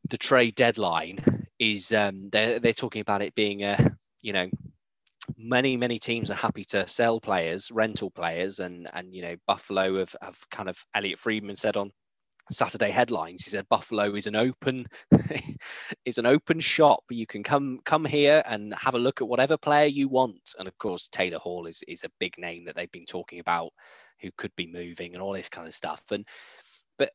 the trade deadline is um, they're they're talking about it being a you know many many teams are happy to sell players rental players and and you know buffalo have, have kind of elliotte friedman said on saturday headlines he said buffalo is an open is an open shop. You can come come here and have a look at whatever player you want. And of course taylor hall is is a big name that they've been talking about who could be moving and all this kind of stuff. And but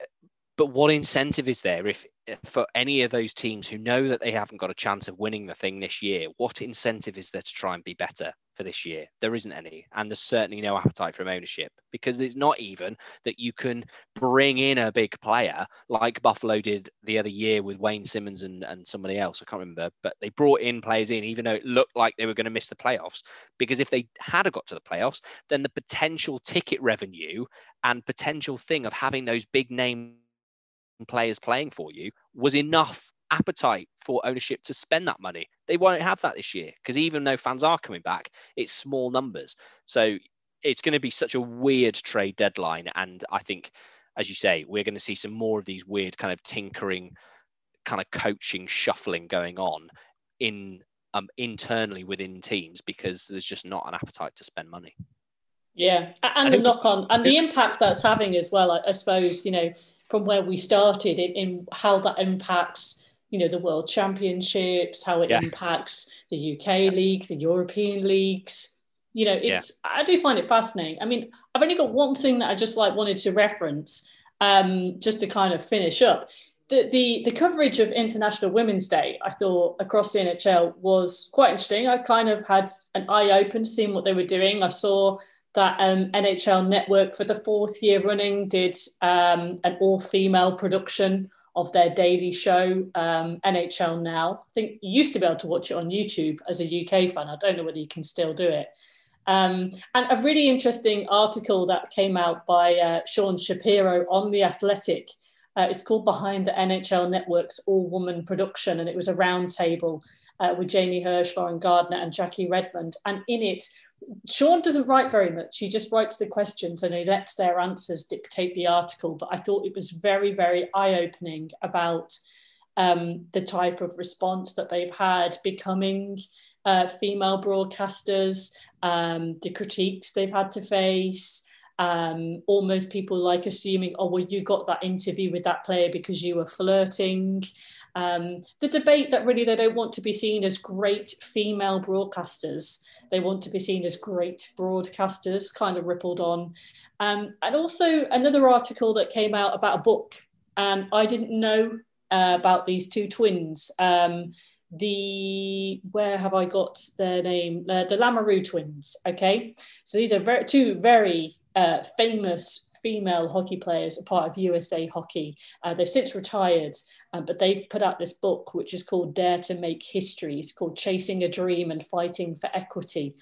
but what incentive is there if, for any of those teams who know that they haven't got a chance of winning the thing this year? What incentive is there to try and be better for this year? There isn't any, and there's certainly no appetite from ownership because it's not even that you can bring in a big player like Buffalo did the other year with Wayne Simmonds and, and somebody else. I can't remember, but they brought in players in even though it looked like they were going to miss the playoffs because if they had got to the playoffs, then the potential ticket revenue and potential thing of having those big name players playing for you was enough appetite for ownership to spend that money. They won't have that this year because even though fans are coming back, it's small numbers. So it's going to be such a weird trade deadline. And I think, as you say, we're going to see some more of these weird kind of tinkering, kind of coaching, shuffling going on in um, internally within teams because there's just not an appetite to spend money. Yeah, and the knock on and the impact that's having as well. I, I suppose you know from where we started in, in how that impacts you know the world championships how it yeah. impacts the uk league the european leagues. You know it's yeah. i do find it fascinating. I mean i've only got one thing that i just like wanted to reference um, just to kind of finish up. The, the the coverage of international women's day i thought across the nhl was quite interesting. I kind of had an eye open seeing what they were doing. I saw that um, NHL Network for the fourth year running did um, an all female production of their daily show, um, NHL Now. I think you used to be able to watch it on YouTube as a UK fan. I don't know whether you can still do it. Um, and a really interesting article that came out by uh, Sean Shapiro on The Athletic. Uh, it's called Behind the NHL Network's All Woman Production, and it was a roundtable uh, with Jamie Hirsch, Lauren Gardner, and Jackie Redmond. And in it, Sean doesn't write very much. He just writes the questions and he lets their answers dictate the article. But I thought it was very, very eye opening about um, the type of response that they've had becoming uh, female broadcasters, um, the critiques they've had to face. Um, almost people like assuming, oh, well, you got that interview with that player because you were flirting. Um, the debate that really they don't want to be seen as great female broadcasters they want to be seen as great broadcasters, kind of rippled on. Um, and also another article that came out about a book, and I didn't know uh, about these two twins. Um, the where have I got their name? Uh, the Lamoureux twins. Okay, so these are very, two very uh, famous female hockey players, a part of USA Hockey. Uh, they've since retired, uh, but they've put out this book which is called Dare to Make History. It's called Chasing a Dream and Fighting for Equity.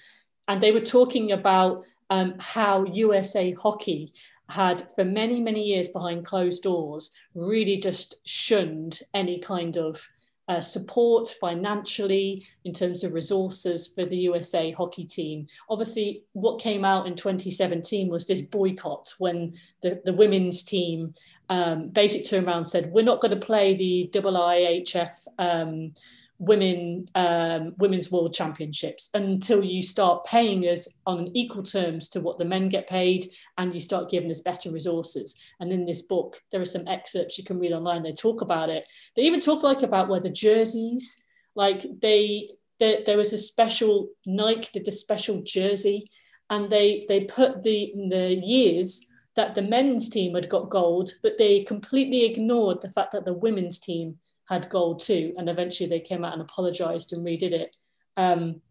And they were talking about um, how USA Hockey had, for many, many years behind closed doors, really just shunned any kind of uh, support financially in terms of resources for the USA hockey team. Obviously, what came out in 2017 was this boycott when the, the women's team um, basically turned around and said, We're not going to play the IIHF um, women um, women's world championships until you start paying us on equal terms to what the men get paid and you start giving us better resources. And in this book there are some excerpts you can read online. They talk about it. They even talk like about where the jerseys like they there, there was a special nike did the special jersey and they they put the the years that the men's team had got gold but they completely ignored the fact that the women's team had gold too. And eventually they came out and apologized and redid it. Um,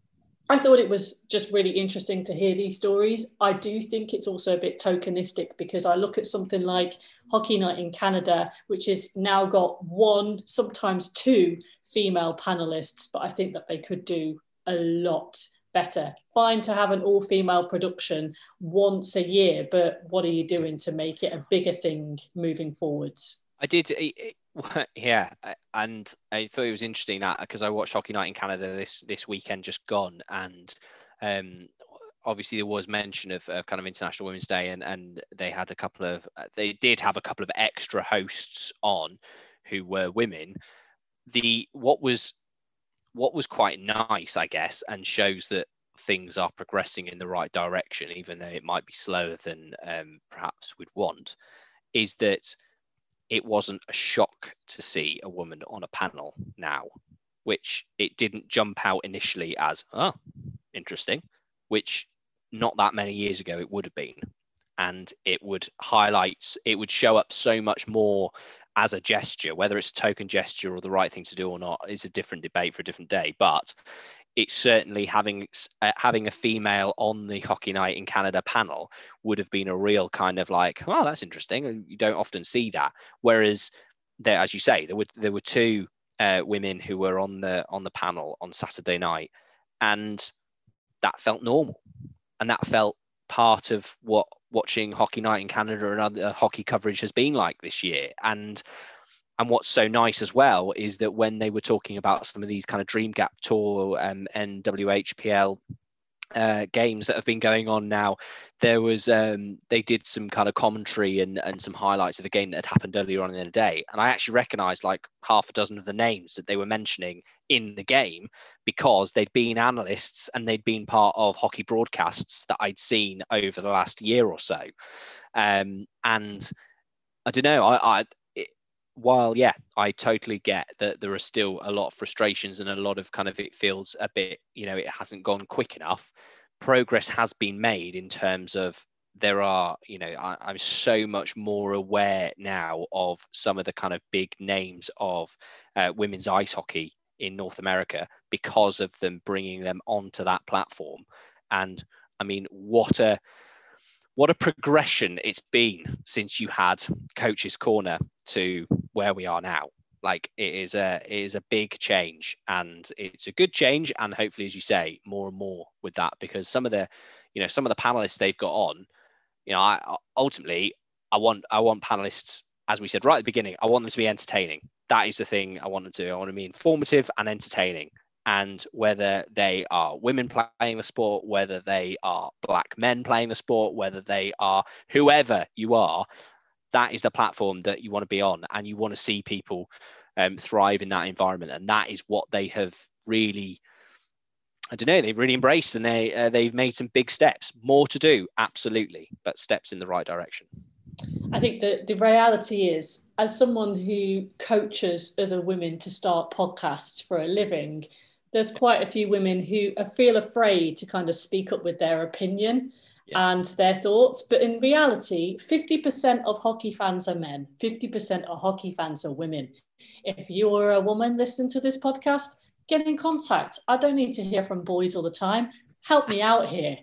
I thought it was just really interesting to hear these stories. I do think it's also a bit tokenistic because I look at something like Hockey Night in Canada, which has now got one, sometimes two female panelists, but I think that they could do a lot better. Fine to have an all female production once a year, but what are you doing to make it a bigger thing moving forwards? I did. Yeah, and I thought it was interesting that because I watched Hockey Night in Canada this this weekend just gone, and um, obviously there was mention of, kind of International Women's Day, and and they had a couple of uh, they did have a couple of extra hosts on who were women. The what was what was quite nice, I guess, and shows that things are progressing in the right direction, even though it might be slower than um, perhaps we'd want, is that it wasn't a shock to see a woman on a panel now, which it didn't jump out initially as, oh, interesting, which not that many years ago it would have been. And it would highlight, it would show up so much more as a gesture, whether it's a token gesture or the right thing to do or not is a different debate for a different day. But it's certainly having uh, having a female on the hockey night in Canada panel would have been a real kind of like, oh, that's interesting. You don't often see that. Whereas there, as you say, there were there were two uh, women who were on the on the panel on Saturday night, and that felt normal, and that felt part of what watching hockey night in Canada and other hockey coverage has been like this year. And and what's so nice as well is that when they were talking about some of these kind of Dream Gap Tour and WHPL uh, games that have been going on now, there was um, they did some kind of commentary and, and some highlights of a game that had happened earlier on in the day, and I actually recognised like half a dozen of the names that they were mentioning in the game because they'd been analysts and they'd been part of hockey broadcasts that I'd seen over the last year or so, um, and I don't know, I, I while yeah i totally get that there are still a lot of frustrations and a lot of kind of it feels a bit you know it hasn't gone quick enough. Progress has been made in terms of there are you know I, am so much more aware now of some of the kind of big names of uh, women's ice hockey in north america because of them bringing them onto that platform. And i mean what a what a progression it's been since you had coach's corner to where we are now. Like it is a it is a big change and it's a good change and hopefully as you say more and more with that because some of the you know some of the panelists they've got on you know i ultimately i want i want panelists as we said right at the beginning i want them to be entertaining. That is the thing i want to do. I want to be informative and entertaining and whether they are women playing the sport whether they are black men playing the sport whether they are whoever you are that is the platform that you want to be on and you want to see people um, thrive in that environment and that is what they have really I don't know they've really embraced and they uh, they've made some big steps. More to do absolutely but steps in the right direction. I think that the reality is as someone who coaches other women to start podcasts for a living there's quite a few women who feel afraid to kind of speak up with their opinion yeah. and their thoughts. But in reality, 50% of hockey fans are men, 50% of hockey fans are women. If you're a woman listening to this podcast, get in contact. I don't need to hear from boys all the time. Help me out here.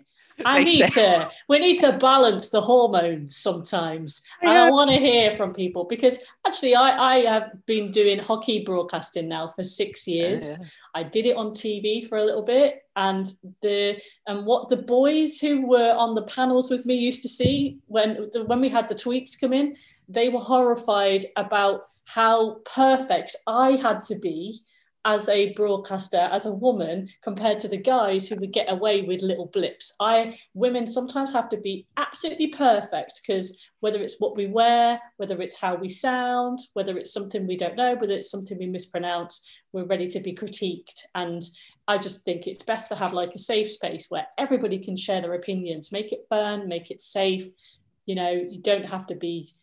I need to. We need to balance the hormones sometimes, yeah. and I want to hear from people because actually, I I have been doing hockey broadcasting now for six years. Yeah. I did it on TV for a little bit, and the and what the boys who were on the panels with me used to see when when we had the tweets come in, they were horrified about how perfect I had to be as a broadcaster, as a woman, compared to the guys who would get away with little blips. I women sometimes have to be absolutely perfect because whether it's what we wear, whether it's how we sound, whether it's something we don't know, whether it's something we mispronounce, we're ready to be critiqued. And I just think it's best to have like a safe space where everybody can share their opinions, make it fun, make it safe. You know, you don't have to be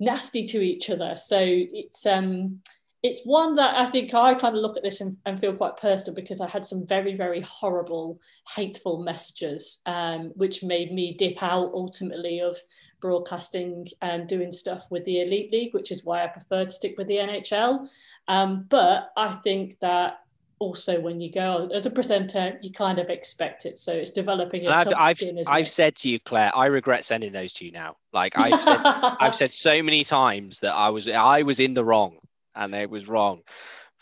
nasty to each other. So it's um it's one that I think I kind of look at this and, and, feel quite personal because I had some very, very horrible, hateful messages, um, which made me dip out ultimately of broadcasting and doing stuff with the Elite League, which is why I prefer to stick with the NHL. Um, but I think that also when you go as a presenter, you kind of expect it. So it's developing I've, I've, skin, I've said to you, Claire, I regret sending those to you now. Like I've said, I've said so many times that I was I was in the wrong and it was wrong.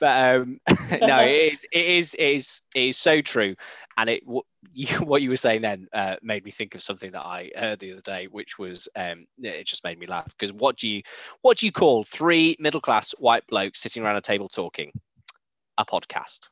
But um, no, it is, it is, it is, it is so true. And it, what you, what you were saying then uh, made me think of something that I heard the other day, which was, um, it just made me laugh because what do you, what do you call three middle class white blokes sitting around a table talking? A podcast.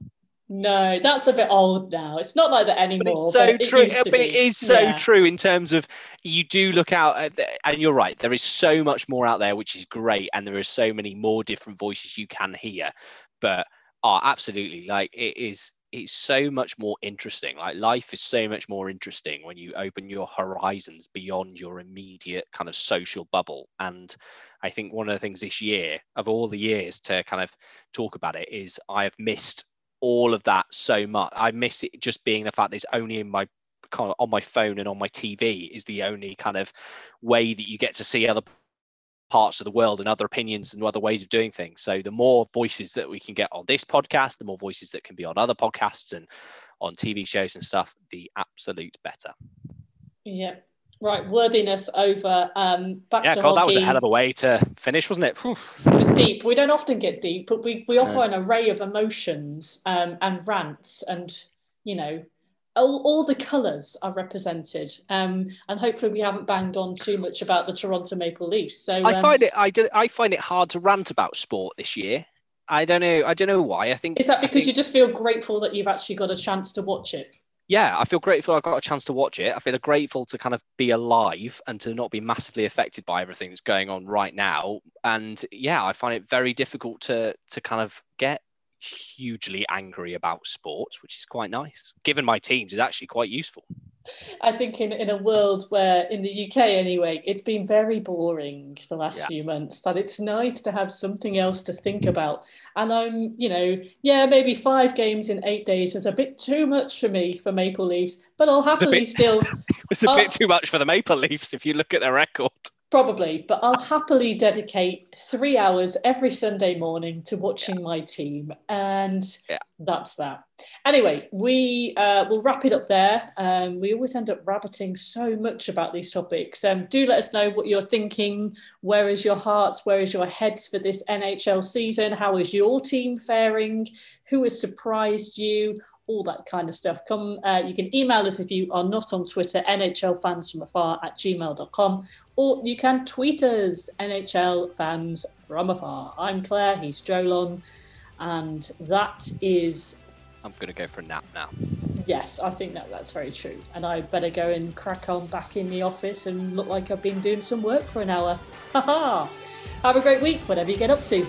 No, that's a bit old now. It's not like that anymore. But it's so but true. It but it is so yeah. true in terms of you do look out, the, and you're right. There is so much more out there, which is great, and there are so many more different voices you can hear. But oh, absolutely, like it is. It's so much more interesting. Like life is so much more interesting when you open your horizons beyond your immediate kind of social bubble. And I think one of the things this year, of all the years to kind of talk about it, is I have missed all of that so much. I miss it just being the fact that it's only in my kind of on my phone and on my TV is the only kind of way that you get to see other parts of the world and other opinions and other ways of doing things. So the more voices that we can get on this podcast, the more voices that can be on other podcasts and on TV shows and stuff, the absolute better. Yeah, Right, worthiness over um, back yeah, to God, that was a hell of a way to finish, wasn't it? Whew. It was deep. We don't often get deep, but we, we offer an array of emotions um, and rants, and you know, all, all the colours are represented. Um, and hopefully, we haven't banged on too much about the Toronto Maple Leafs. So I um, find it I do, I find it hard to rant about sport this year. I don't know. I don't know why. I think is that because think... you just feel grateful that you've actually got a chance to watch it yeah, I feel grateful I got a chance to watch it. I feel grateful to kind of be alive and to not be massively affected by everything that's going on right now. And yeah, I find it very difficult to to kind of get hugely angry about sports, which is quite nice. Given my teams is actually quite useful. I think in, in a world where, in the UK anyway, it's been very boring the last yeah. few months, that it's nice to have something else to think mm-hmm. about. And I'm, you know, yeah, maybe five games in eight days is a bit too much for me for Maple Leafs, but I'll happily bit, still. it's a I'll, bit too much for the Maple Leafs if you look at their record. Probably, but I'll uh, happily dedicate three hours every Sunday morning to watching yeah. my team. And yeah. that's that. Anyway, we uh, will wrap it up there. Um, we always end up rabbiting so much about these topics. Um, do let us know what you're thinking. Where is your hearts? Where is your heads for this NHL season? How is your team faring? Who has surprised you? All that kind of stuff. Come, uh, you can email us if you are not on Twitter, NHL fans from afar at gmail.com, or you can tweet us, NHL fans from afar. I'm Claire, he's Jolon, and that is I'm going to go for a nap now. Yes, I think that that's very true. And I better go and crack on back in the office and look like I've been doing some work for an hour. Ha ha! Have a great week, whatever you get up to.